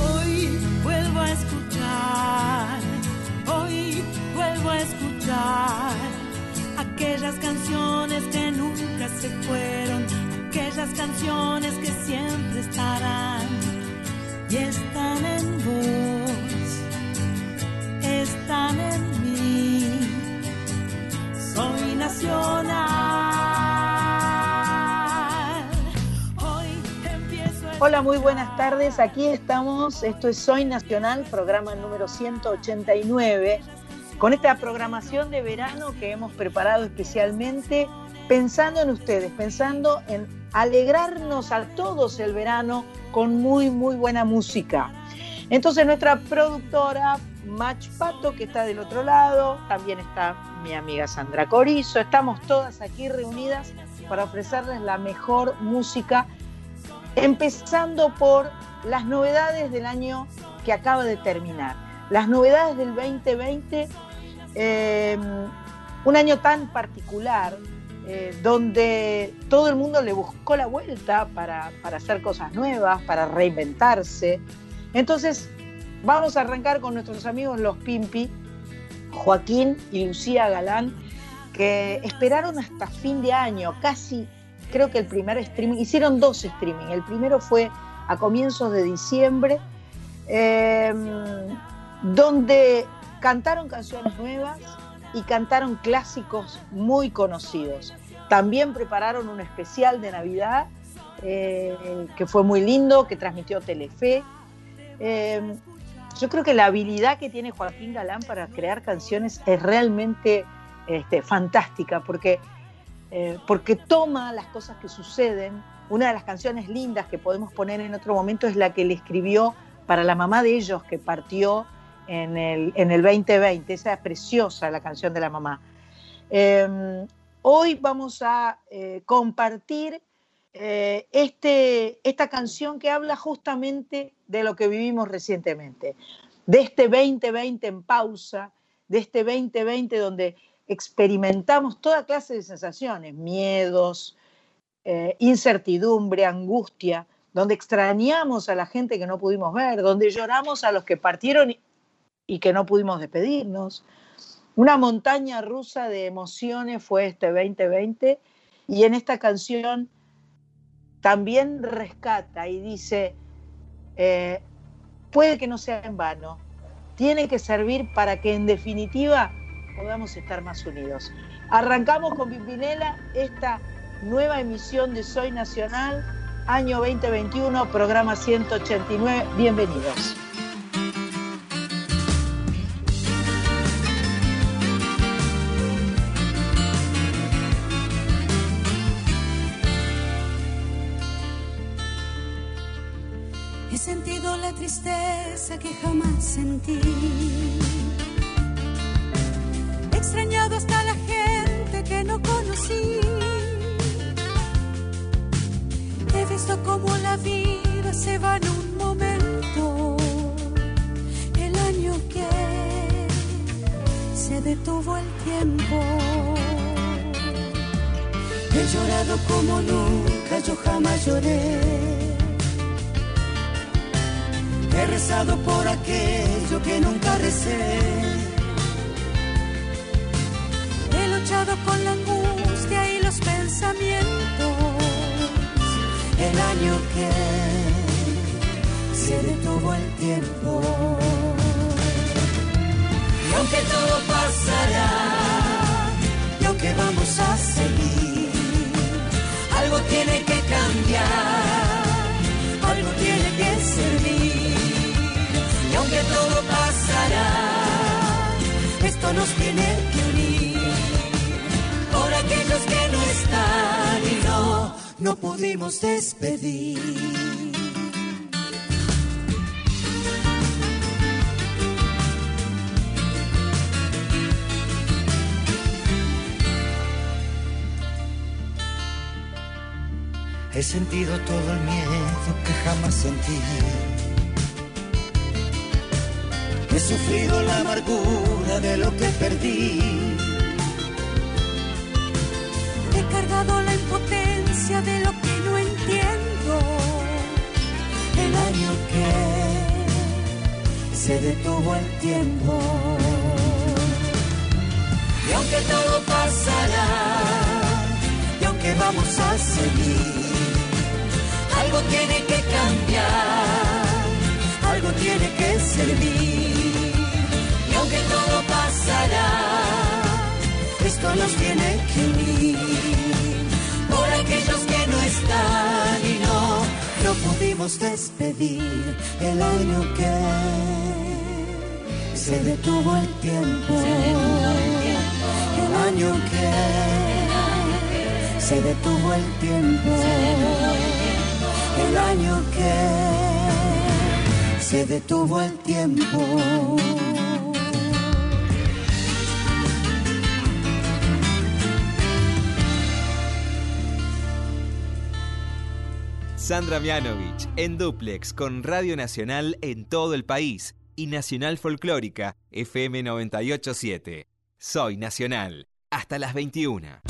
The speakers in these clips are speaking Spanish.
Hoy vuelvo a escuchar, hoy vuelvo a escuchar aquellas canciones que nunca se fueron, aquellas canciones. Muy buenas tardes. Aquí estamos. Esto es Soy Nacional, programa número 189, con esta programación de verano que hemos preparado especialmente pensando en ustedes, pensando en alegrarnos a todos el verano con muy, muy buena música. Entonces nuestra productora Mach Pato, que está del otro lado, también está mi amiga Sandra Corizo, estamos todas aquí reunidas para ofrecerles la mejor música empezando por las novedades del año que acaba de terminar. Las novedades del 2020, eh, un año tan particular, eh, donde todo el mundo le buscó la vuelta para, para hacer cosas nuevas, para reinventarse. Entonces, vamos a arrancar con nuestros amigos los Pimpi, Joaquín y Lucía Galán, que esperaron hasta fin de año, casi creo que el primer streaming, hicieron dos streaming, el primero fue a comienzos de diciembre, em, donde cantaron canciones nuevas y cantaron clásicos muy conocidos. También prepararon un especial de Navidad eh, que fue muy lindo, que transmitió Telefe. Em, yo creo que la habilidad que tiene Joaquín Galán para crear canciones es realmente este, fantástica, porque eh, porque toma las cosas que suceden. Una de las canciones lindas que podemos poner en otro momento es la que le escribió para la mamá de ellos que partió en el, en el 2020. Esa es preciosa, la canción de la mamá. Em, hoy vamos a eh, compartir eh, este, esta canción que habla justamente de lo que vivimos recientemente, de este 2020 en pausa, de este 2020 donde experimentamos toda clase de sensaciones, miedos, eh, incertidumbre, angustia, donde extrañamos a la gente que no pudimos ver, donde lloramos a los que partieron y que no pudimos despedirnos. Una montaña rusa de emociones fue este 2020 y en esta canción también rescata y dice, eh, puede que no sea en vano, tiene que servir para que en definitiva podamos estar más unidos. Arrancamos con Pimpinela esta nueva emisión de Soy Nacional, año 2021, programa 189. Bienvenidos. He sentido la tristeza que jamás sentí extrañado hasta la gente que no conocí. He visto cómo la vida se va en un momento, el año que se detuvo el tiempo. He llorado como nunca, yo jamás lloré. He rezado por aquello que nunca recé con la angustia y los pensamientos. El año que se detuvo el tiempo. Y aunque todo pasará, y aunque vamos a seguir, algo tiene que cambiar, algo tiene que servir. Y aunque todo pasará, esto nos tiene no, pudimos despedir. He sentido todo el miedo que jamás sentir. He sufrido la amargura de lo que perdí. He cargado la impotencia de lo que no entiendo. El año que se detuvo el tiempo. Y aunque todo pasará, y aunque vamos a seguir, algo tiene que cambiar, algo tiene que servir. Y aunque todo pasará, esto nos tiene que unir. Aquellos que no están y no, no pudimos despedir el año que se detuvo el tiempo. El año que se detuvo el tiempo. El año que se detuvo el tiempo. Sandra Mianovich en Duplex con Radio Nacional en todo el país y Nacional Folclórica FM 987. Soy Nacional. Hasta las 21.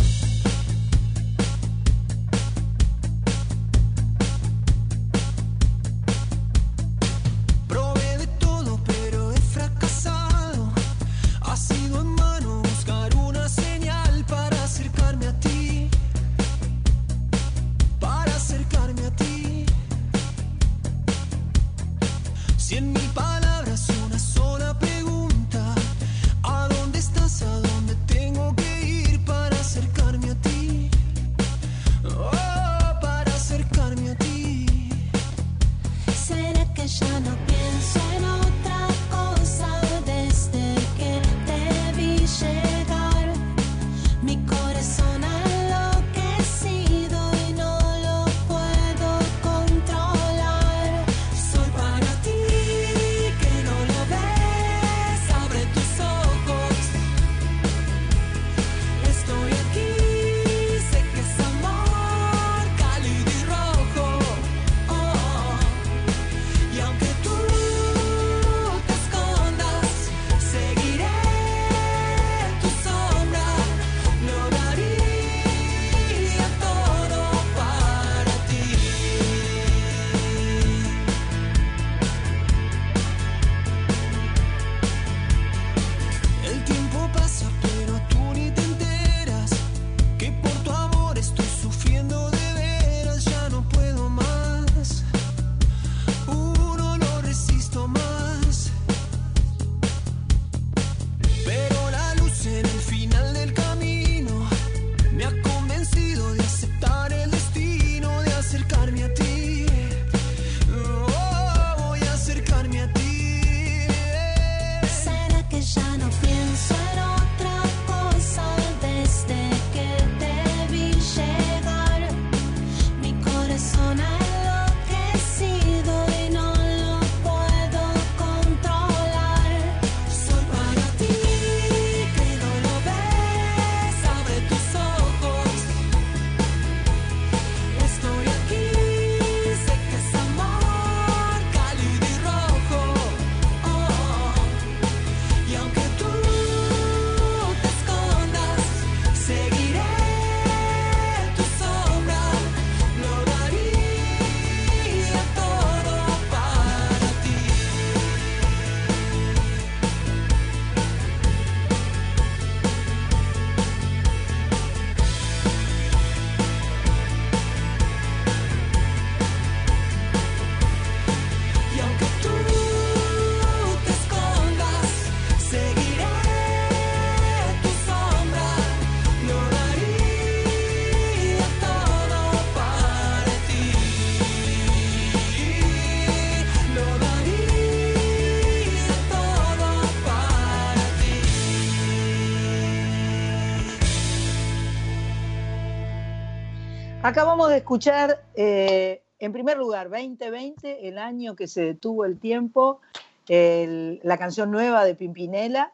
Acabamos de escuchar, eh, en primer lugar, 2020, el año que se detuvo el tiempo, la canción nueva de Pimpinela,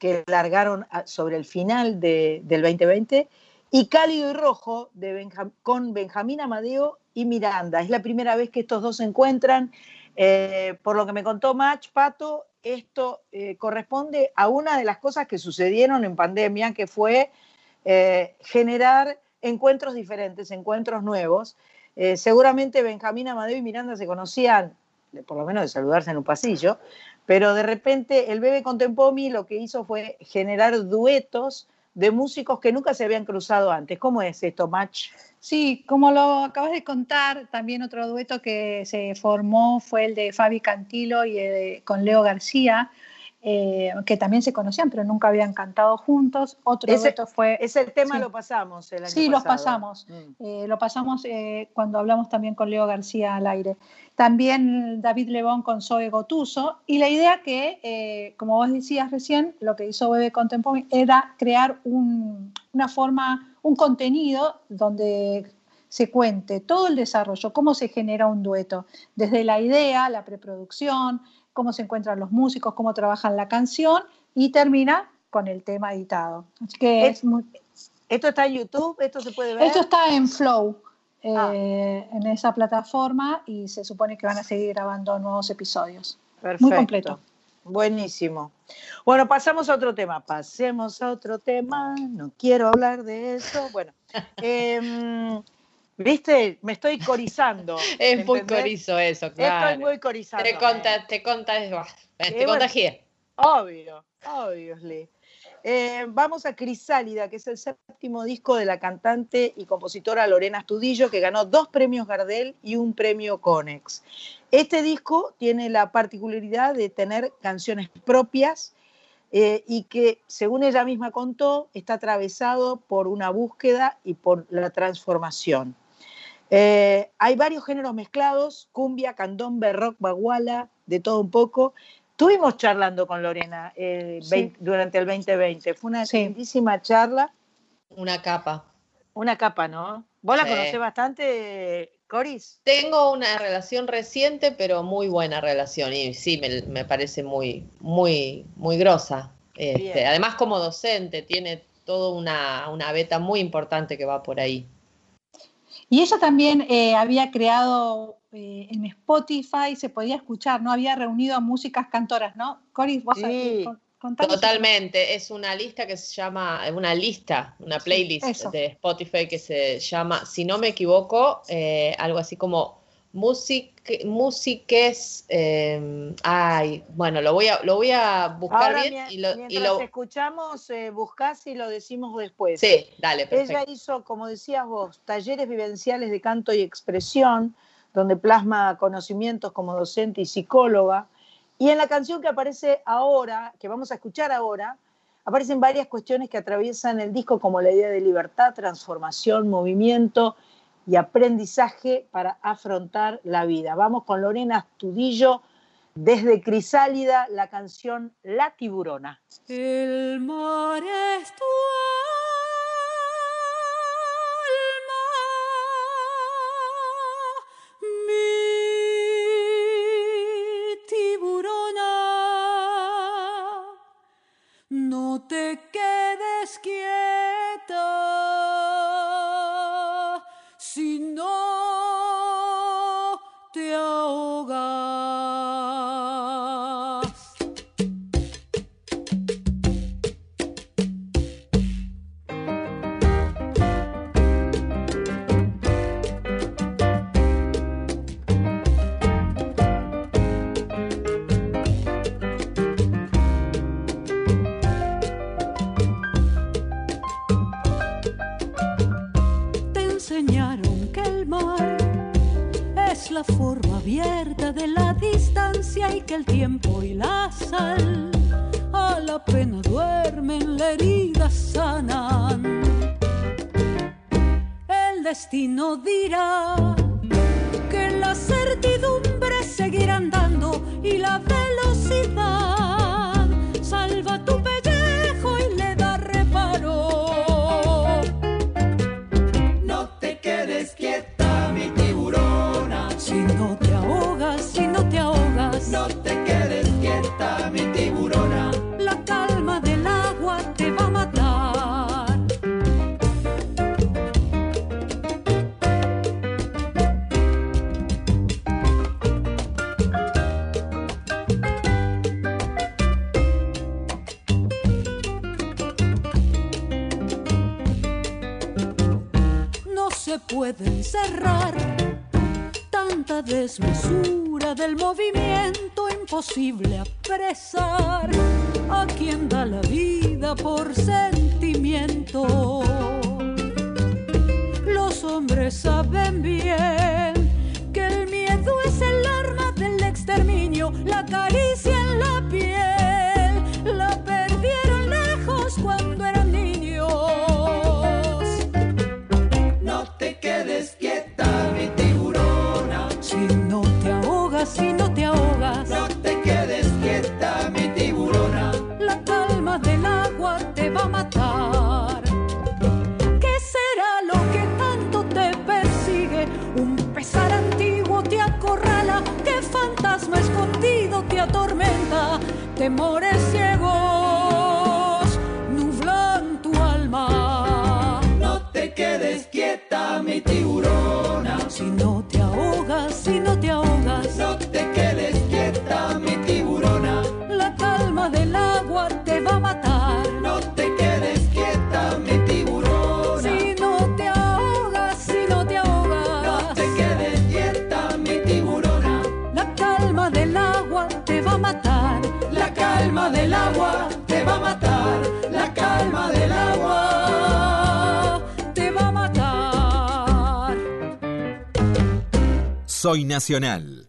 que largaron sobre el final de- del 2020, y Cálido y Rojo con Benjamín Amadeo y Miranda. Es la primera vez que estos dos se encuentran. Eh, por lo que me contó Mach, Pato, esto eh, corresponde a una de las cosas que sucedieron en pandemia, que fue generar encuentros diferentes, encuentros nuevos. Eh, seguramente Benjamín Amadeo y Miranda se conocían, por lo menos de saludarse en un pasillo, pero de repente el Bebe Contempomi lo que hizo fue generar duetos de músicos que nunca se habían cruzado antes. ¿Cómo es esto, Match? Sí, como lo acabas de contar, también otro dueto que se formó fue el de Fabi Cantilo y con Leo García, eh, que también se conocían, pero nunca habían cantado juntos. Otro Ese- dueto fue... Ese tema Sí. lo pasamos el año Sí, los pasado. pasamos. Mm. Eh, lo pasamos eh, cuando hablamos también con Leo García al aire. También David Lebón con Zoe Gotuso. Y la idea que, como vos decías recién, lo que hizo Bebe Contemporáneo era crear un- una forma, un contenido donde se cuente todo el desarrollo, cómo se genera un dueto, desde la idea, la preproducción, cómo se encuentran los músicos, cómo trabajan la canción y termina con el tema editado. Así que Es- es muy, ¿Esto está en YouTube? ¿Esto se puede ver? esto está en Flow, eh, Ah. en esa plataforma, y se supone que van a seguir grabando nuevos episodios. Perfecto. Muy completo. Buenísimo. Bueno, pasamos a otro tema. Pasemos a otro tema. No quiero hablar de eso. Bueno, em, viste, me estoy corizando. Es muy corizo eso, claro. Estoy muy corizando. Te conta, te conta, bah, te bueno. contagié. Obvio, obviously. Eh, vamos a Crisálida, que es el séptimo disco de la cantante y compositora Lorena Astudillo, que ganó dos premios Gardel y un premio Conex. Este disco tiene la particularidad de tener canciones propias eh, y que, según ella misma contó, está atravesado por una búsqueda y por la transformación. Eh, hay varios géneros mezclados, cumbia, candombe, rock, baguala, de todo un poco. Estuvimos charlando con Lorena eh, Sí. durante el 2020. Fue una Sí. lindísima charla, Una capa. una capa, ¿no? ¿Vos la Sí. conocés bastante, Coris? Tengo una relación reciente, pero muy buena relación. Y sí, me, me parece muy, muy, muy grosa. Este, además, como docente, tiene toda una, una beta muy importante que va por ahí. Y ella también eh, había creado eh, en Spotify, se podía escuchar, ¿no? Había reunido a músicas cantoras, ¿no? Coris, vos Sí. Totalmente, es una lista que se llama, una lista, una playlist de Spotify que se llama, si no me equivoco, eh, algo así como music, musiques, eh, ay, bueno, lo voy a, lo voy a buscar Ahora, bien y lo, y lo- escuchamos, eh, buscás y lo decimos después. sí, dale, perfecto. Ella hizo, como decías vos, talleres vivenciales de canto y expresión, donde plasma conocimientos como docente y psicóloga. Y en la canción que aparece ahora, que vamos a escuchar ahora, aparecen varias cuestiones que atraviesan el disco, como la idea de libertad, transformación, movimiento y aprendizaje para afrontar la vida. Vamos con Lorena Astudillo desde Crisálida, la canción La Tiburona. El es tu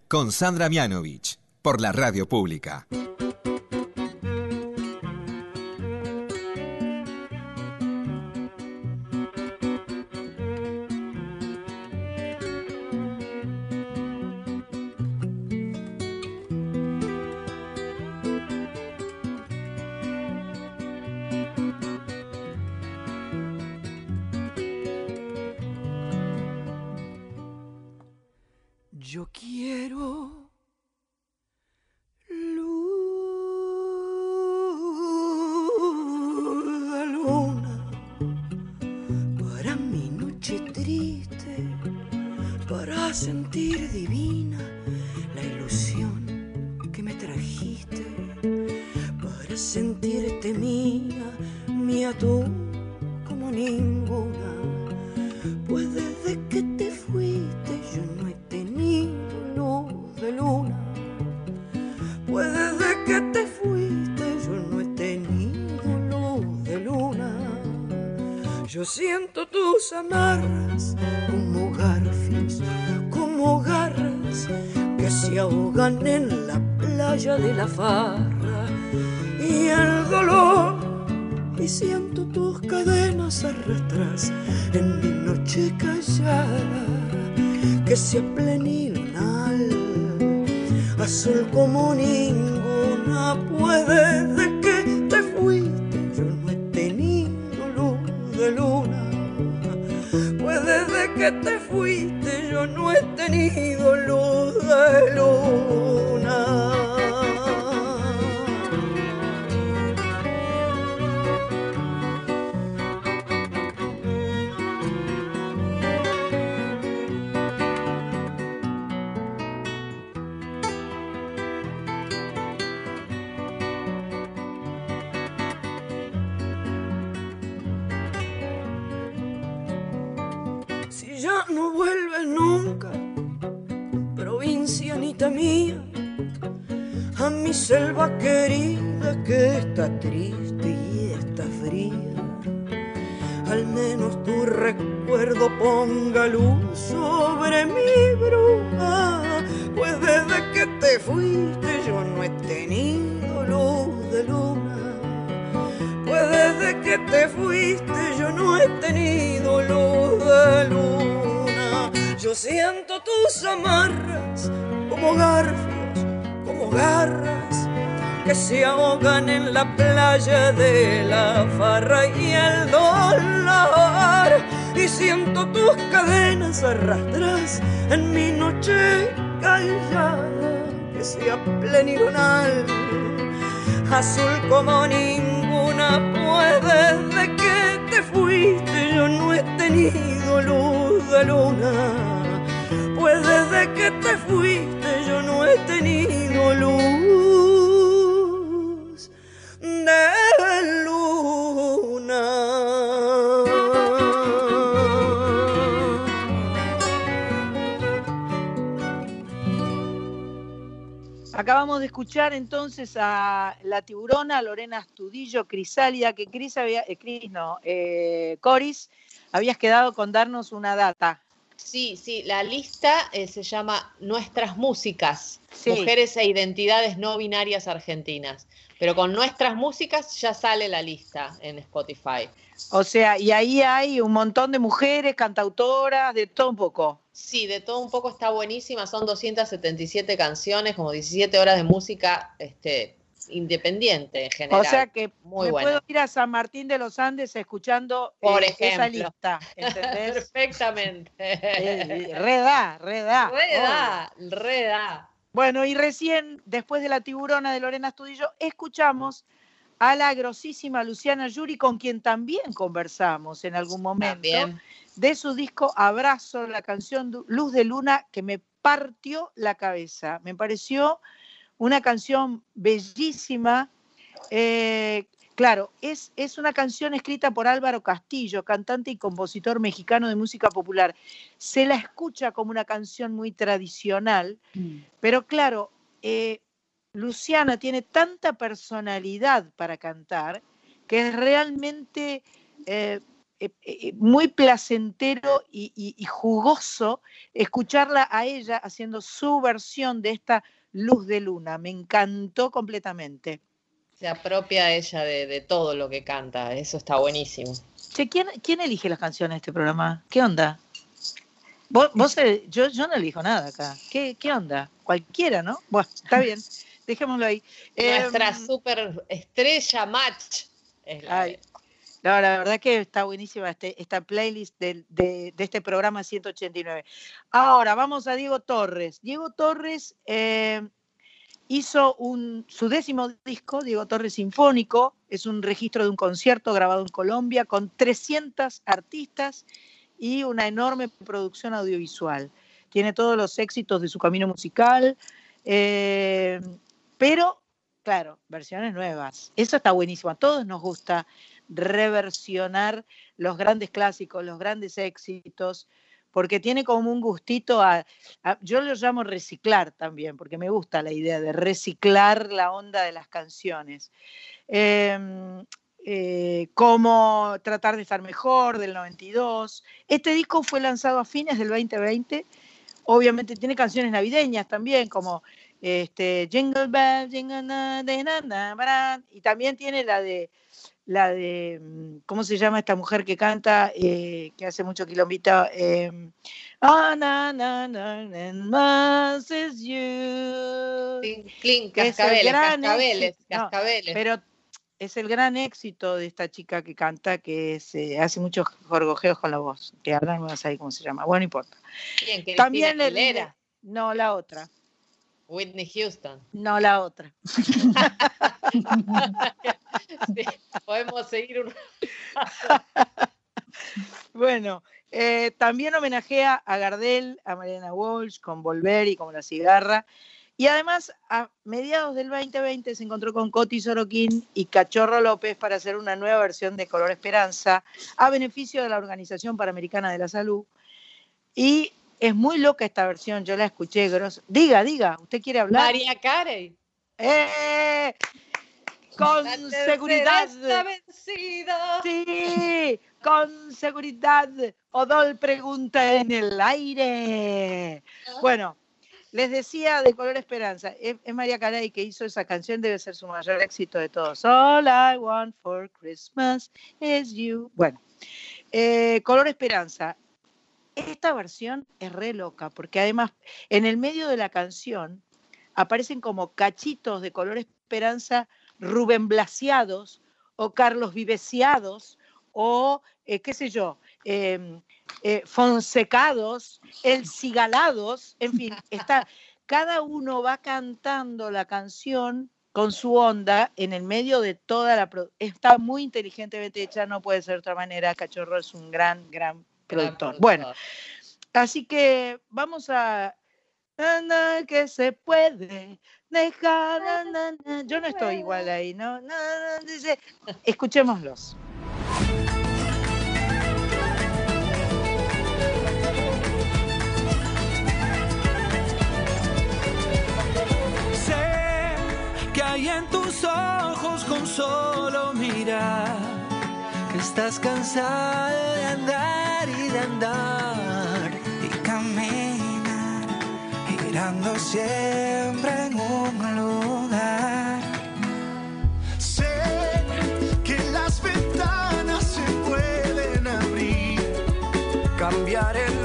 Con Sandra Mianovich, por la radio pública. sentir divina. Escuchar entonces a la tiburona Lorena Astudillo Crisálida, que Cris había, eh, Cris no, eh, Coris, habías quedado con darnos una data. Sí, sí, la lista eh, se llama Nuestras Músicas, Sí. Mujeres e Identidades No Binarias Argentinas. Pero con Nuestras Músicas ya sale la lista en Spotify. O sea, y ahí hay un montón de mujeres, cantautoras, de todo un poco. Sí, de todo un poco está buenísima, son 277 canciones, como 17 horas de música este, independiente en general. O sea que Muy me buena. puedo ir a San Martín de los Andes escuchando Por eh, esa lista, ¿entendés? Perfectamente. Eh, Reda, reda. Reda, reda. Bueno, y recién, después de la tiburona de Lorena Astudillo, escuchamos a la grosísima Luciana Yuri, con quien también conversamos en algún momento, También. De su disco Abrazo, la canción Luz de Luna, que me partió la cabeza. Me pareció una canción bellísima. eh, claro, es, es una canción escrita por Álvaro Castillo, cantante y compositor mexicano de música popular. Se la escucha como una canción muy tradicional, pero claro, eh, Luciana tiene tanta personalidad para cantar que es realmente eh, muy placentero y, y- y jugoso escucharla a ella haciendo su versión de esta luz de luna. Me encantó completamente. Se apropia ella de, de todo lo que canta, eso está buenísimo. Che, ¿quién, quién elige las canciones de este programa? ¿Qué onda? Vos, vos, eh, yo, yo no elijo nada acá. ¿Qué, qué onda? Cualquiera, ¿no? Bueno, está bien. Dejémoslo ahí. Nuestra Em, super estrella match. es la Ay, de- No, la verdad que está buenísima este- esta playlist de este programa 189. Ahora vamos a Diego Torres. Diego Torres eh, hizo un, su décimo disco, Diego Torres Sinfónico. Es un registro de un concierto grabado en Colombia con 300 artistas y una enorme producción audiovisual. Tiene todos los éxitos de su camino musical, eh, pero, claro, versiones nuevas. Eso está buenísimo. A todos nos gusta reversionar los grandes clásicos, los grandes éxitos, porque tiene como un gustito a, yo lo llamo reciclar también, porque me gusta la idea de reciclar la onda de las canciones. Em, eh, como Tratar de estar mejor del 92. Este disco fue lanzado a fines del 2020. Obviamente tiene canciones navideñas también, como este, Jingle Bell, Jingle na, y también tiene la de la de, mm, ¿cómo se llama esta mujer que canta, eh, que hace mucho quilombito? Eh, ah, na, na, na, más is you. Clink, clink, es cascabeles, cascabeles, éxito. No, cascabeles. Pero es el gran éxito de esta chica que canta, que se hace muchos jorgojeos con la voz, que ahora no a cómo se llama. Bueno, no importa. También le- Aguilera, No, la otra. Whitney Houston. No, la otra. Sí, podemos seguir un... Bueno, eh, también homenajea a Gardel, a Mariana Walsh, con Volver y con La Cigarra. Y además, a mediados del 2020 se encontró con Coti Sorokin y Cachorro López para hacer una nueva versión de Color Esperanza a beneficio de la Organización Panamericana de la Salud. Y es muy loca esta versión, yo la escuché. gros- Diga, diga, ¿usted quiere hablar? María Carey. ¡Eh! Con La seguridad. está vencida. Sí, con seguridad. Odol pregunta en el aire. Bueno, les decía de Color Esperanza, es, es María Carey que hizo esa canción, debe ser su mayor éxito de todos. All I want for Christmas is you. Bueno, eh, Color Esperanza. Esta versión es re loca, porque además en el medio de la canción aparecen como cachitos de Color Esperanza Rubén Blasiados o Carlos Viveciados o eh, qué sé yo, eh, eh, Fonsecados, El Cigalados, en fin, está, cada uno va cantando la canción con su onda en el medio de toda la... Está muy inteligentemente hecha, no puede ser de otra manera, Cachorro es un gran, gran productor. Bueno, así que vamos a... Que se puede dejar. Na, na. Yo no estoy igual ahí, ¿no? Na, dice, escuchémoslos. Sé que hay en tus ojos con solo mirar que estás cansada de andar y de andar siempre en un lugar. Sé que las ventanas se pueden abrir, cambiar el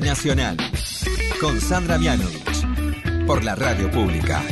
Nacional. Con Sandra Mianovich. Por la radio pública.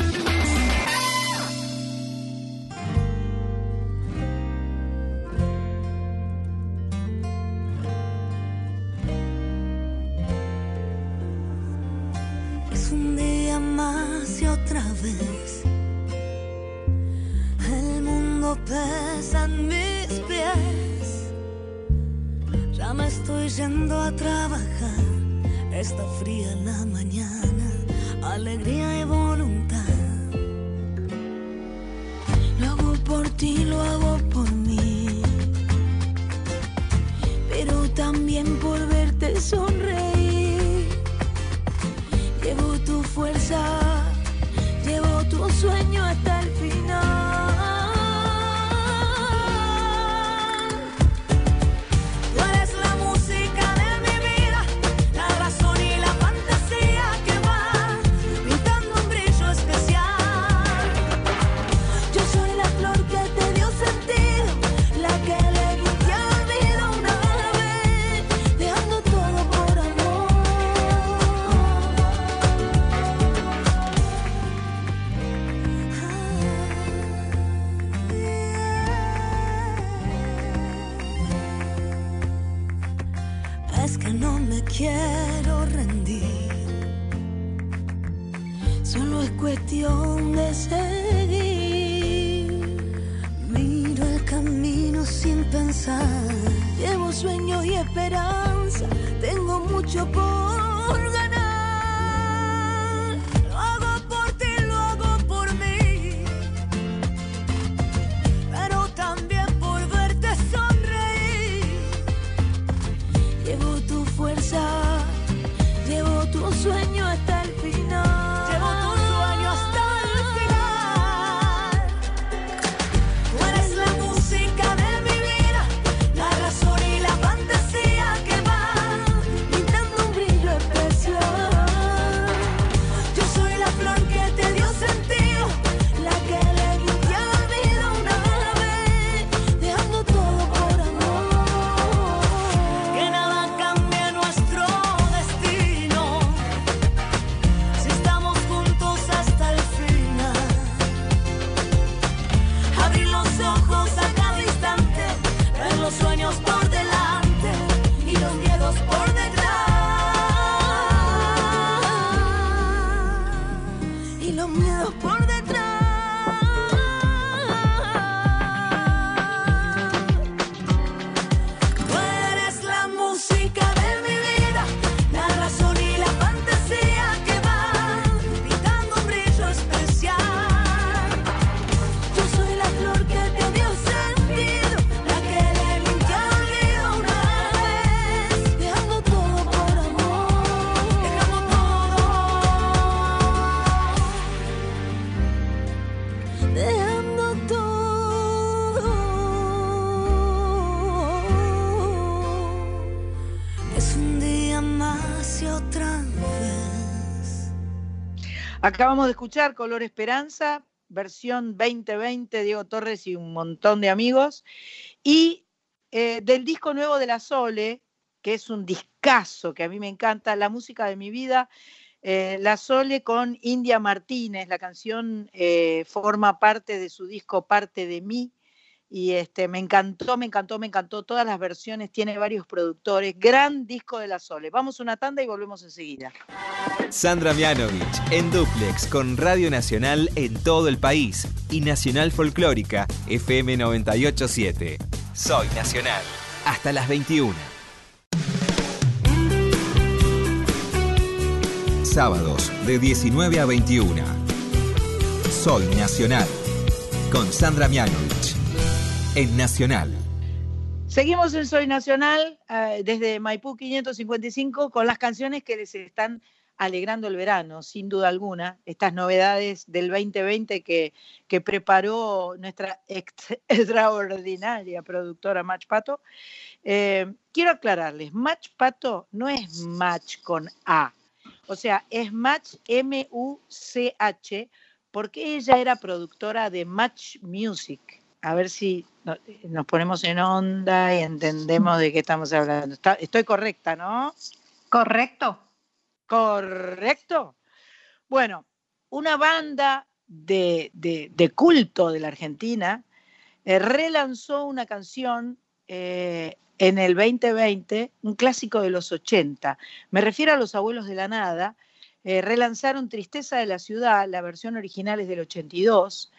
Acabamos de escuchar Color Esperanza, versión 2020, Diego Torres y un montón de amigos. Y eh, del disco nuevo de la Sole, que es un discazo que a mí me encanta, La música de mi vida, eh, La Sole con India Martínez. La canción eh, forma parte de su disco Parte de mí. Y este, me encantó, me encantó, me encantó todas las versiones, tiene varios productores, gran disco de la Sole. Vamos una tanda y volvemos enseguida. Sandra Mianovich en Duplex con Radio Nacional en todo el país y Nacional Folclórica FM 987. Soy Nacional. Hasta las 21. Sábados de 19 a 21. Soy Nacional. Con Sandra Mianovich. En Nacional. Seguimos en Soy Nacional eh, desde Maipú 555 con las canciones que les están alegrando el verano, sin duda alguna. Estas novedades del 2020 que, que preparó nuestra ex- extraordinaria productora Match Pato. Eh, quiero aclararles, Match Pato no es match con A, o sea, es Match M-U-C-H, porque ella era productora de Match Music. A ver si no- nos ponemos en onda y entendemos de qué estamos hablando. Está- estoy correcta, ¿no? Correcto. Correcto. Bueno, una banda de, de- de culto de la Argentina eh, relanzó una canción eh, en el 2020, un clásico de los 80. Me refiero a Los Abuelos de la Nada. eh, relanzaron Tristeza de la Ciudad, la versión original es del 82.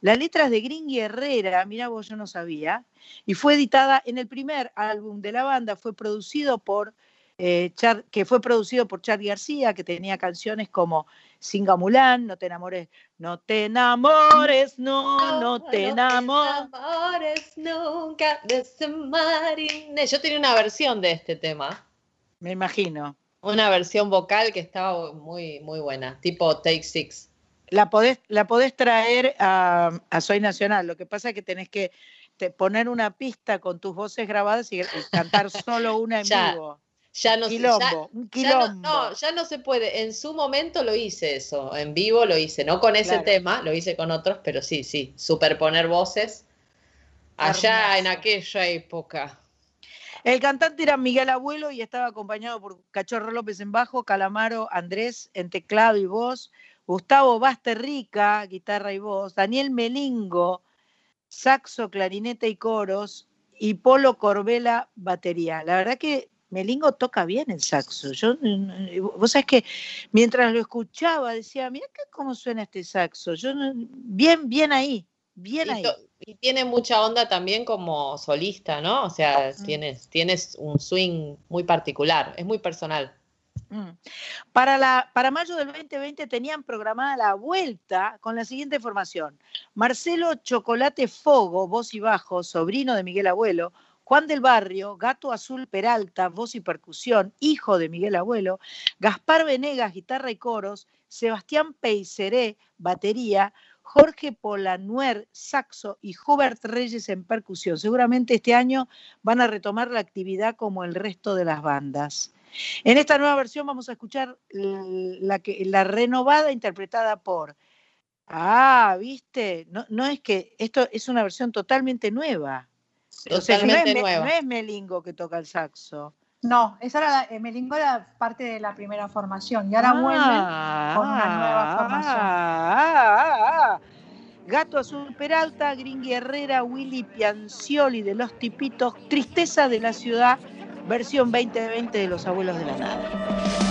Las letras de Gringy Herrera, mira vos, yo no sabía, y fue editada en el primer álbum de la banda, fue producido por eh, Char- que fue producido por Charlie García, que tenía canciones como Singa Mulán, No te enamores, no te enamores, no, no te enamores. enamores nunca de ese marine. Yo tenía una versión de este tema. Me imagino. Una versión vocal que estaba muy, muy buena, tipo Take Six. La podés, la podés traer a, a Soy Nacional, lo que pasa es que tenés que te- poner una pista con tus voces grabadas y, y cantar solo una en Ya, vivo. Ya no quilombo, ya- un ya no- quilombo. no, ya no se puede. En su momento lo hice eso, en vivo lo hice, no con ese Claro. tema, lo hice con otros, pero sí, sí, superponer voces. Allá en aquella época. El cantante era Miguel Abuelo y estaba acompañado por Cachorro López en bajo, Calamaro Andrés en teclado y voz, Gustavo Basterrica, guitarra y voz, Daniel Melingo, saxo, clarinete y coros, y Polo Corbela, batería. La verdad que Melingo toca bien el saxo. Yo, eh, vos sabés que mientras lo escuchaba decía, mira cómo suena este saxo. Yo no- bien, bien ahí, bien Y, ahí. y tiene mucha onda también como solista, ¿no? O sea, tienes, tienes un swing muy particular, es muy personal. Mm. Para, la, para mayo del 2020 tenían programada la vuelta con la siguiente formación. Marcelo Chocolate Fogo, voz y bajo, sobrino de Miguel Abuelo. Juan del Barrio, Gato Azul Peralta, voz y percusión, hijo de Miguel Abuelo. Gaspar Venegas, guitarra y coros. Sebastián Peiseré, batería. Jorge Polanuer, saxo y Hubert Reyes en percusión. Seguramente este año van a retomar la actividad como el resto de las bandas. En esta nueva versión vamos a escuchar la, que, la renovada interpretada por... Ah, viste, no, no es que esto es una versión totalmente nueva. O sea, no es, Totalmente nueva. no es Melingo que toca el saxo. No, esa era la, eh, Melingo era parte de la primera formación y ahora vuelven con una nueva formación. ah, ah, ah. Gato Azul Peralta, Gringui Herrera, Willy Piancioli de Los Tipitos, Tristeza de la Ciudad, versión 2020 de Los Abuelos de la Nada.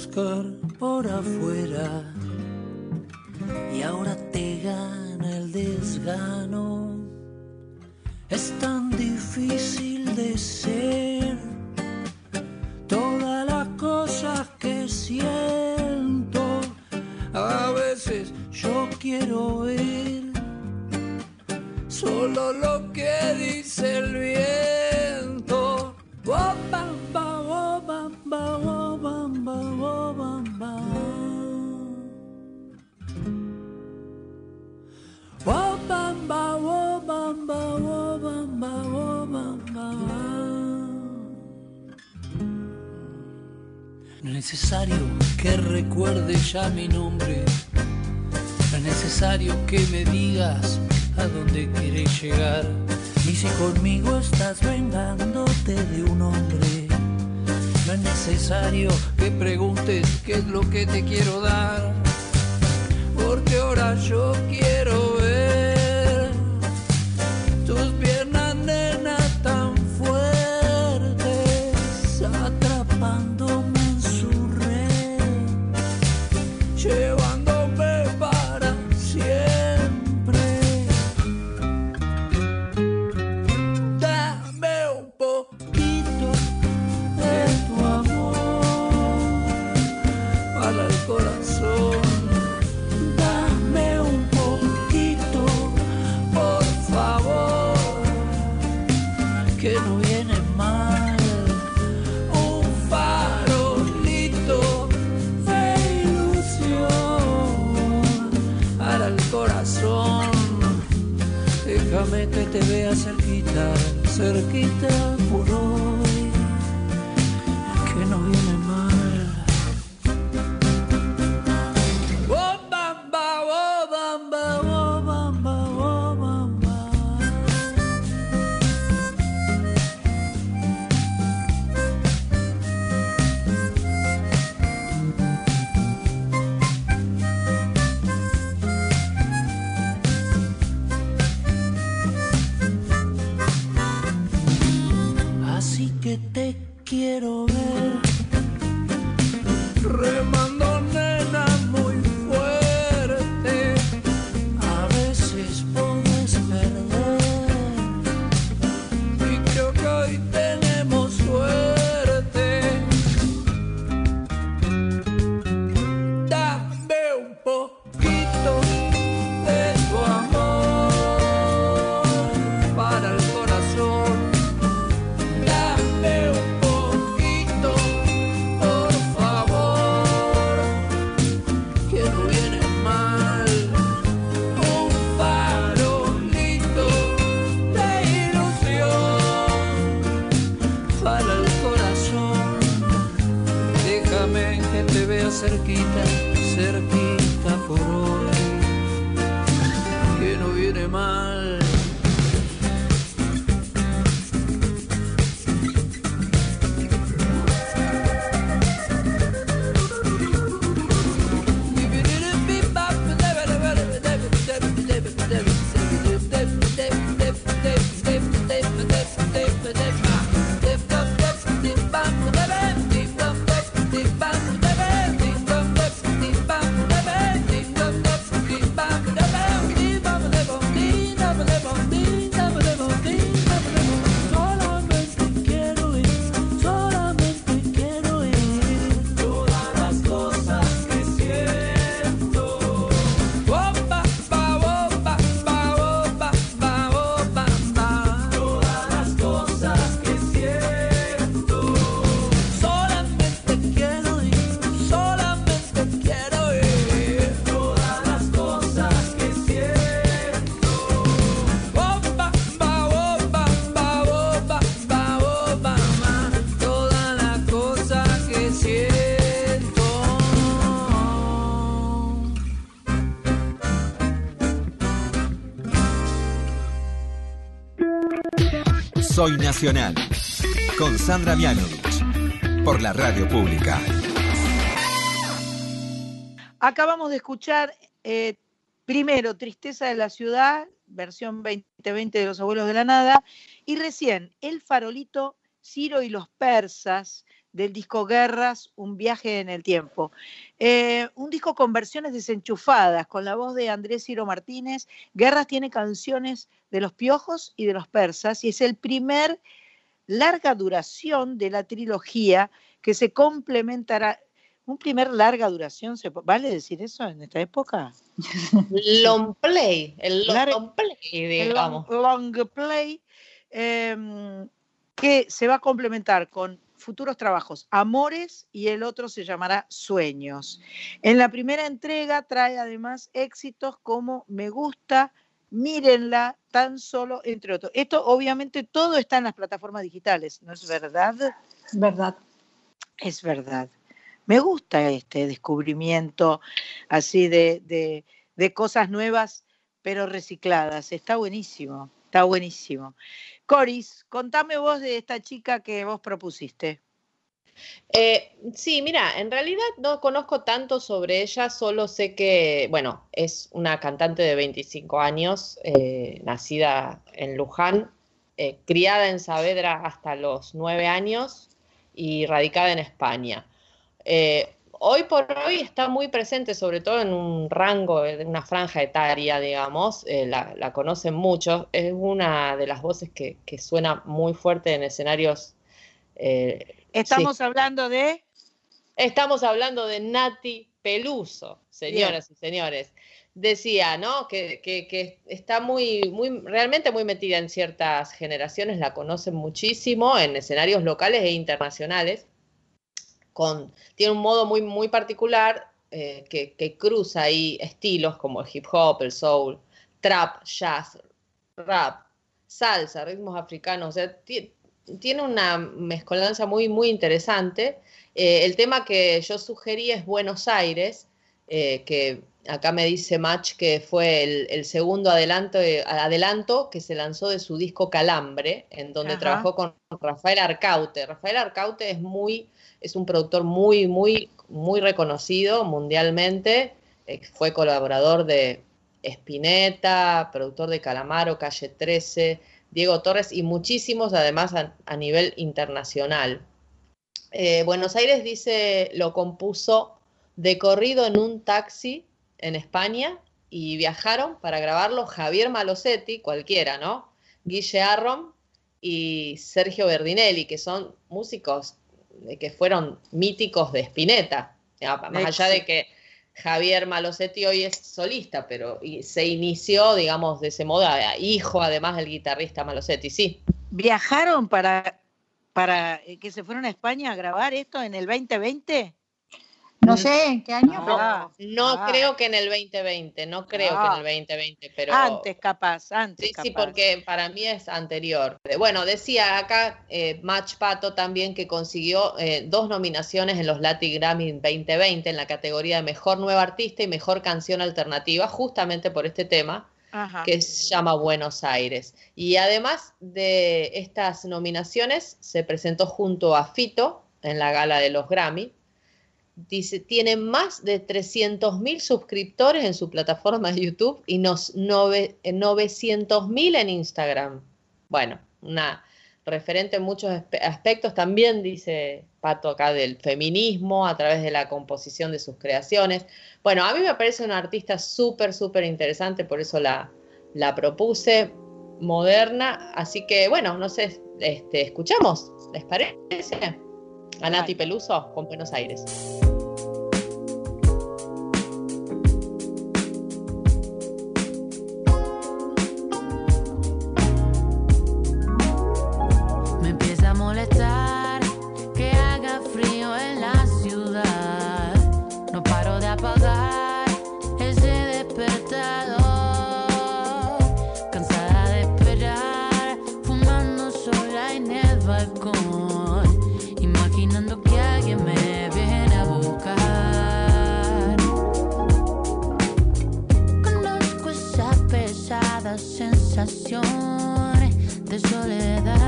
busca necesario que recuerde ya mi nombre. Es necesario que me digas a dónde quieres llegar. Y si conmigo estás vengándote de un hombre, no es necesario que preguntes qué es lo que te quiero dar. Porque ahora yo quiero Soy Nacional con Sandra Mianovich por la radio pública. Acabamos de escuchar eh, primero Tristeza de la Ciudad, versión 2020 de Los Abuelos de la Nada, y recién El Farolito, Ciro y los Persas del disco Guerras, Un viaje en el tiempo. Eh, un disco con versiones desenchufadas, con la voz de Andrés Ciro Martínez. Guerras tiene canciones de los Piojos y de los Persas y es el primer larga duración de la trilogía que se complementará. Un primer larga duración, ¿se ¿vale decir eso en esta época? Long play, el long, play, El long, digamos. long play em, que se va a complementar con futuros trabajos, Amores y el otro se llamará Sueños. En la primera entrega trae además éxitos como Me gusta, Mírenla, tan solo, entre otros. Esto obviamente todo está en las plataformas digitales, ¿no es verdad? Verdad. Es verdad. Me gusta este descubrimiento así de, de- de cosas nuevas, pero recicladas. Está buenísimo, está buenísimo. Coris, contame vos de esta chica que vos propusiste. Eh, sí, mira, en realidad no conozco tanto sobre ella, solo sé que, bueno, es una cantante de 25 años, eh, nacida en Luján, eh, criada en Saavedra hasta los 9 años y radicada en España. Hoy por hoy está muy presente, sobre todo en un rango, de una franja etaria, digamos, eh, la, la conocen muchos, es una de las voces que, que suena muy fuerte en escenarios. eh, Estamos hablando de... Estamos hablando de Nati Peluso, señoras y señores. Decía, ¿no? Que, que- que está muy, muy, realmente muy metida en ciertas generaciones, la conocen muchísimo en escenarios locales e internacionales. Con, tiene un modo muy, muy particular eh, que, que cruza ahí estilos como el hip hop, el soul, trap, jazz, rap, salsa, ritmos africanos. O sea, ti- tiene una mezcolanza muy, muy interesante. Eh, el tema que yo sugerí es Buenos Aires, eh, que acá me dice Match que fue el, el segundo adelanto, eh, adelanto que se lanzó de su disco Calambre, en donde Ajá. trabajó con Rafael Arcaute. Rafael Arcaute es muy, es un productor muy, muy, muy reconocido mundialmente. eh, fue colaborador de Spinetta, productor de Calamaro, Calle 13, Diego Torres y muchísimos además a, a nivel internacional. Eh, Buenos Aires dice, lo compuso de corrido en un taxi en España y viajaron para grabarlo Javier Malosetti, cualquiera, ¿no? Guille Arrom y Sergio Berdinelli, que son músicos que fueron míticos de Spinetta. Más allá de que Javier Malosetti hoy es solista, pero se inició, digamos, de ese modo, hijo además del guitarrista Malosetti, sí. ¿Viajaron para, para eh, que se fueron a España a grabar esto en el 2020? No sé en qué año, pero Ah, No ah. creo que en el 2020, no creo Ah. que en el 2020, pero... Antes capaz, antes Sí, capaz. sí, porque para mí es anterior. Bueno, decía acá eh, Match Pato también que consiguió eh, dos nominaciones en los Latin Grammy 2020 en la categoría de Mejor Nueva Artista y Mejor Canción Alternativa, justamente por este tema Ajá. que se llama Buenos Aires. Y además de estas nominaciones, se presentó junto a Fito en la gala de los Grammy. Dice, tiene más de 300.000 suscriptores en su plataforma de YouTube y nos nove- 900.000 en Instagram. Bueno, una referente en muchos aspe- aspectos. También dice Pato acá del feminismo a través de la composición de sus creaciones. Bueno, a mí me parece una artista súper, súper interesante, por eso la, la propuse, moderna. Así que, bueno, no sé, este, escuchamos, ¿les parece? A Nati Peluso con Buenos Aires. soledad.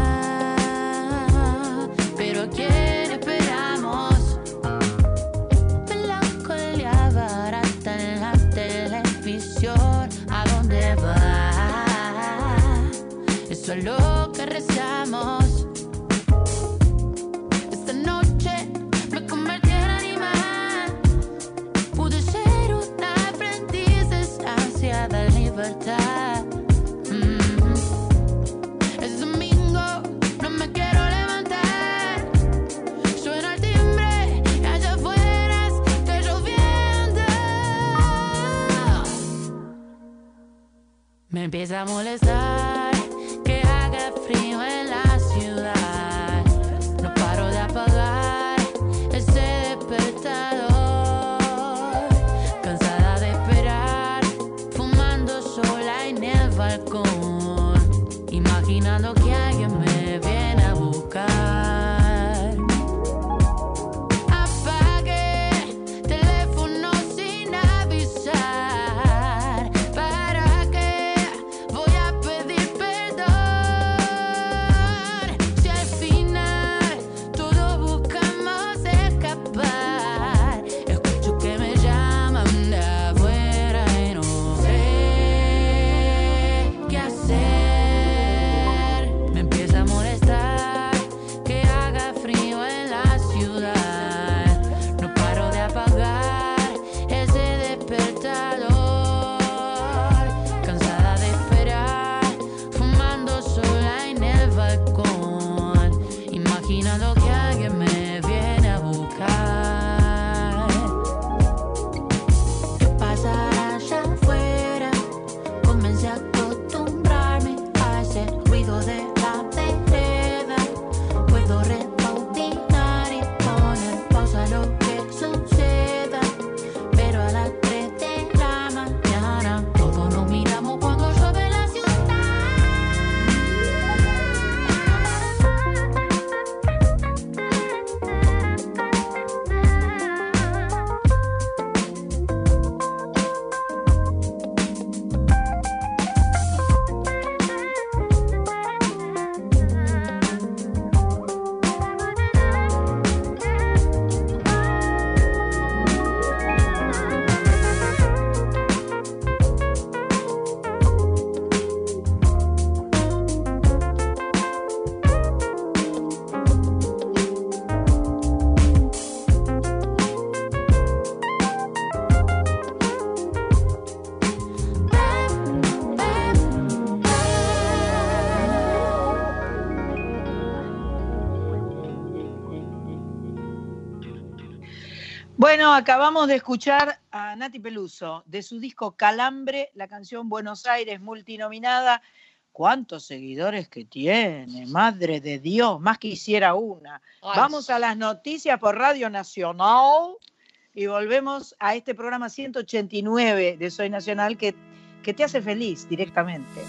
me empieza a molestar. acabamos de escuchar a Nati Peluso de su disco Calambre, la canción Buenos Aires multinominada. ¿Cuántos seguidores que tiene? Madre de Dios, más que hiciera una. Vamos a las noticias por Radio Nacional y volvemos a este programa 189 de Soy Nacional que, que te hace feliz directamente.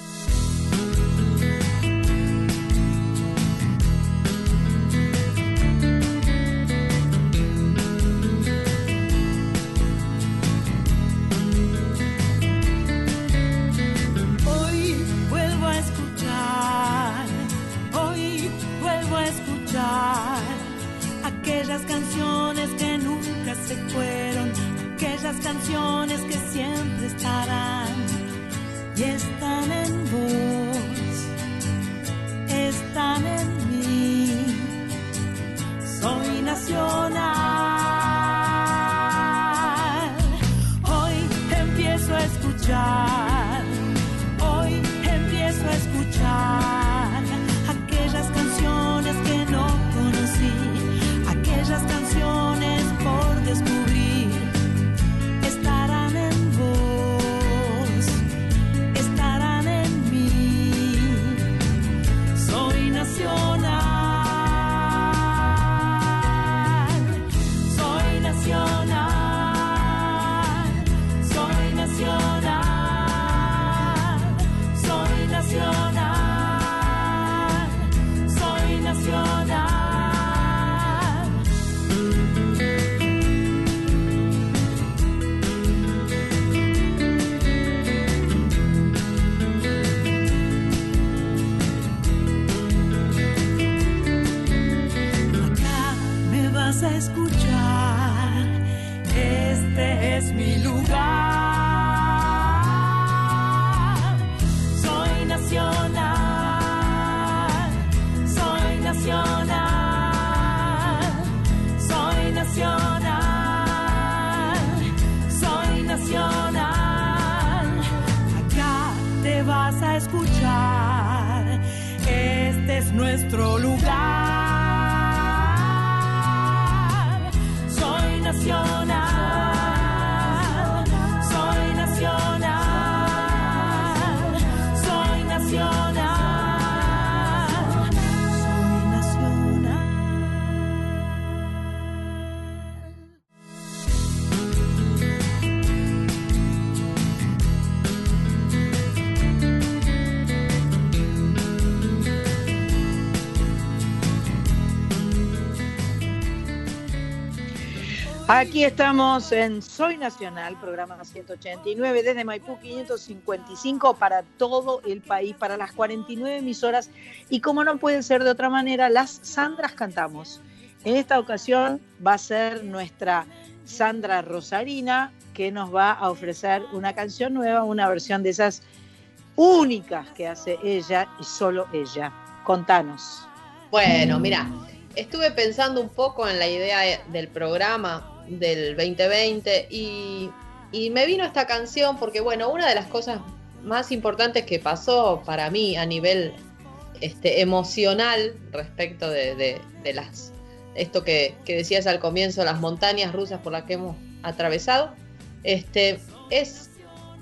Aquí estamos en Soy Nacional, programa 189, desde Maipú 555 para todo el país, para las 49 emisoras. Y como no puede ser de otra manera, las Sandras cantamos. En esta ocasión va a ser nuestra Sandra Rosarina, que nos va a ofrecer una canción nueva, una versión de esas únicas que hace ella y solo ella. Contanos. Bueno, mira, estuve pensando un poco en la idea del programa del 2020 y, y me vino esta canción porque, bueno, una de las cosas más importantes que pasó para mí a nivel este, emocional respecto de, de- las esto que, que decías al comienzo, las montañas rusas por las que hemos atravesado, este, es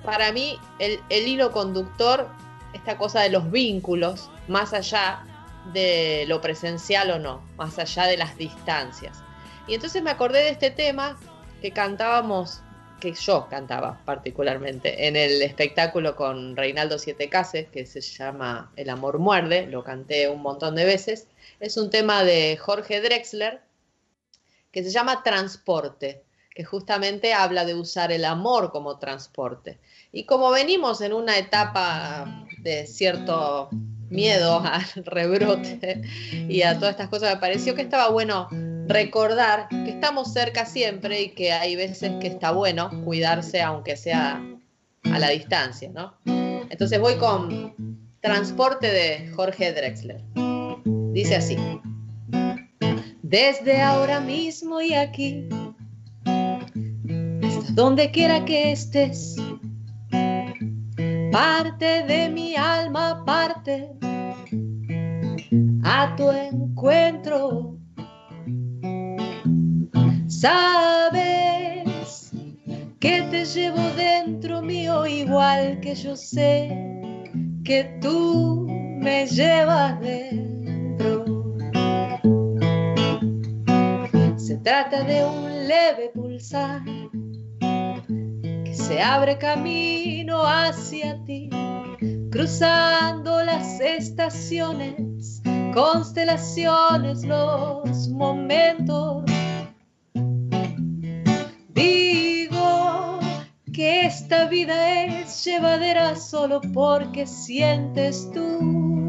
para mí el, el hilo conductor, esta cosa de los vínculos, más allá de lo presencial o no, más allá de las distancias. Y entonces me acordé de este tema que cantábamos, que yo cantaba particularmente, en el espectáculo con Reinaldo Siete Cases, que se llama El amor muerde, lo canté un montón de veces. Es un tema de Jorge Drexler, que se llama Transporte, que justamente habla de usar el amor como transporte. Y como venimos en una etapa de cierto miedo al rebrote y a todas estas cosas, me pareció que estaba bueno recordar que estamos cerca siempre y que hay veces que está bueno cuidarse aunque sea a la distancia, ¿no? Entonces voy con Transporte de Jorge Drexler. Dice así. Desde ahora mismo y aquí, hasta donde quiera que estés, parte de mi alma parte a tu encuentro. Sabes que te llevo dentro mío igual que yo sé que tú me llevas dentro. Se trata de un leve pulsar se abre camino hacia ti, cruzando las estaciones, constelaciones, los momentos. Digo que esta vida es llevadera solo porque sientes tú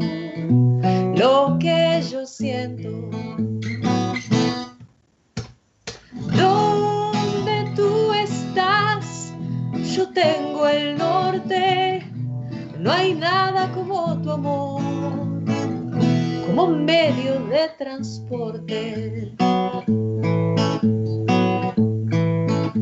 lo que yo siento. Yo tengo el norte. No hay nada como tu amor, como medio de transporte.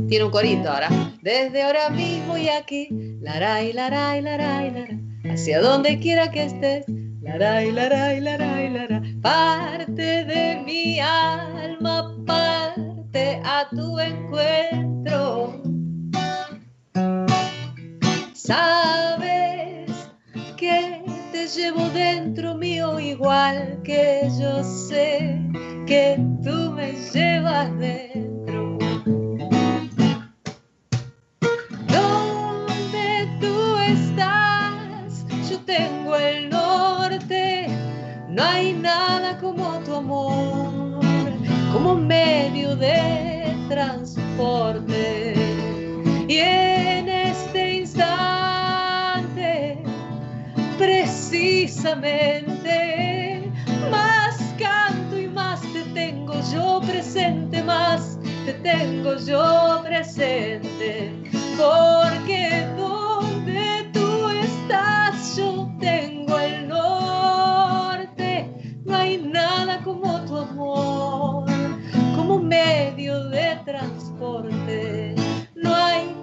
Tiene un corito ahora. Desde ahora mismo y aquí, laray, laray, laray, laray, hacia donde quiera que estés, laray, laray, laray, laray, parte de mi alma, parte a tu encuentro. Sabes que te llevo dentro mío igual que yo sé que tú me llevas dentro. Donde tú estás, yo tengo el norte. No hay nada como tu amor, como medio de transporte. Más canto y más te tengo yo presente, más te tengo yo presente. Porque donde tú estás, yo tengo el norte. No hay nada como tu amor, como medio de transporte. No hay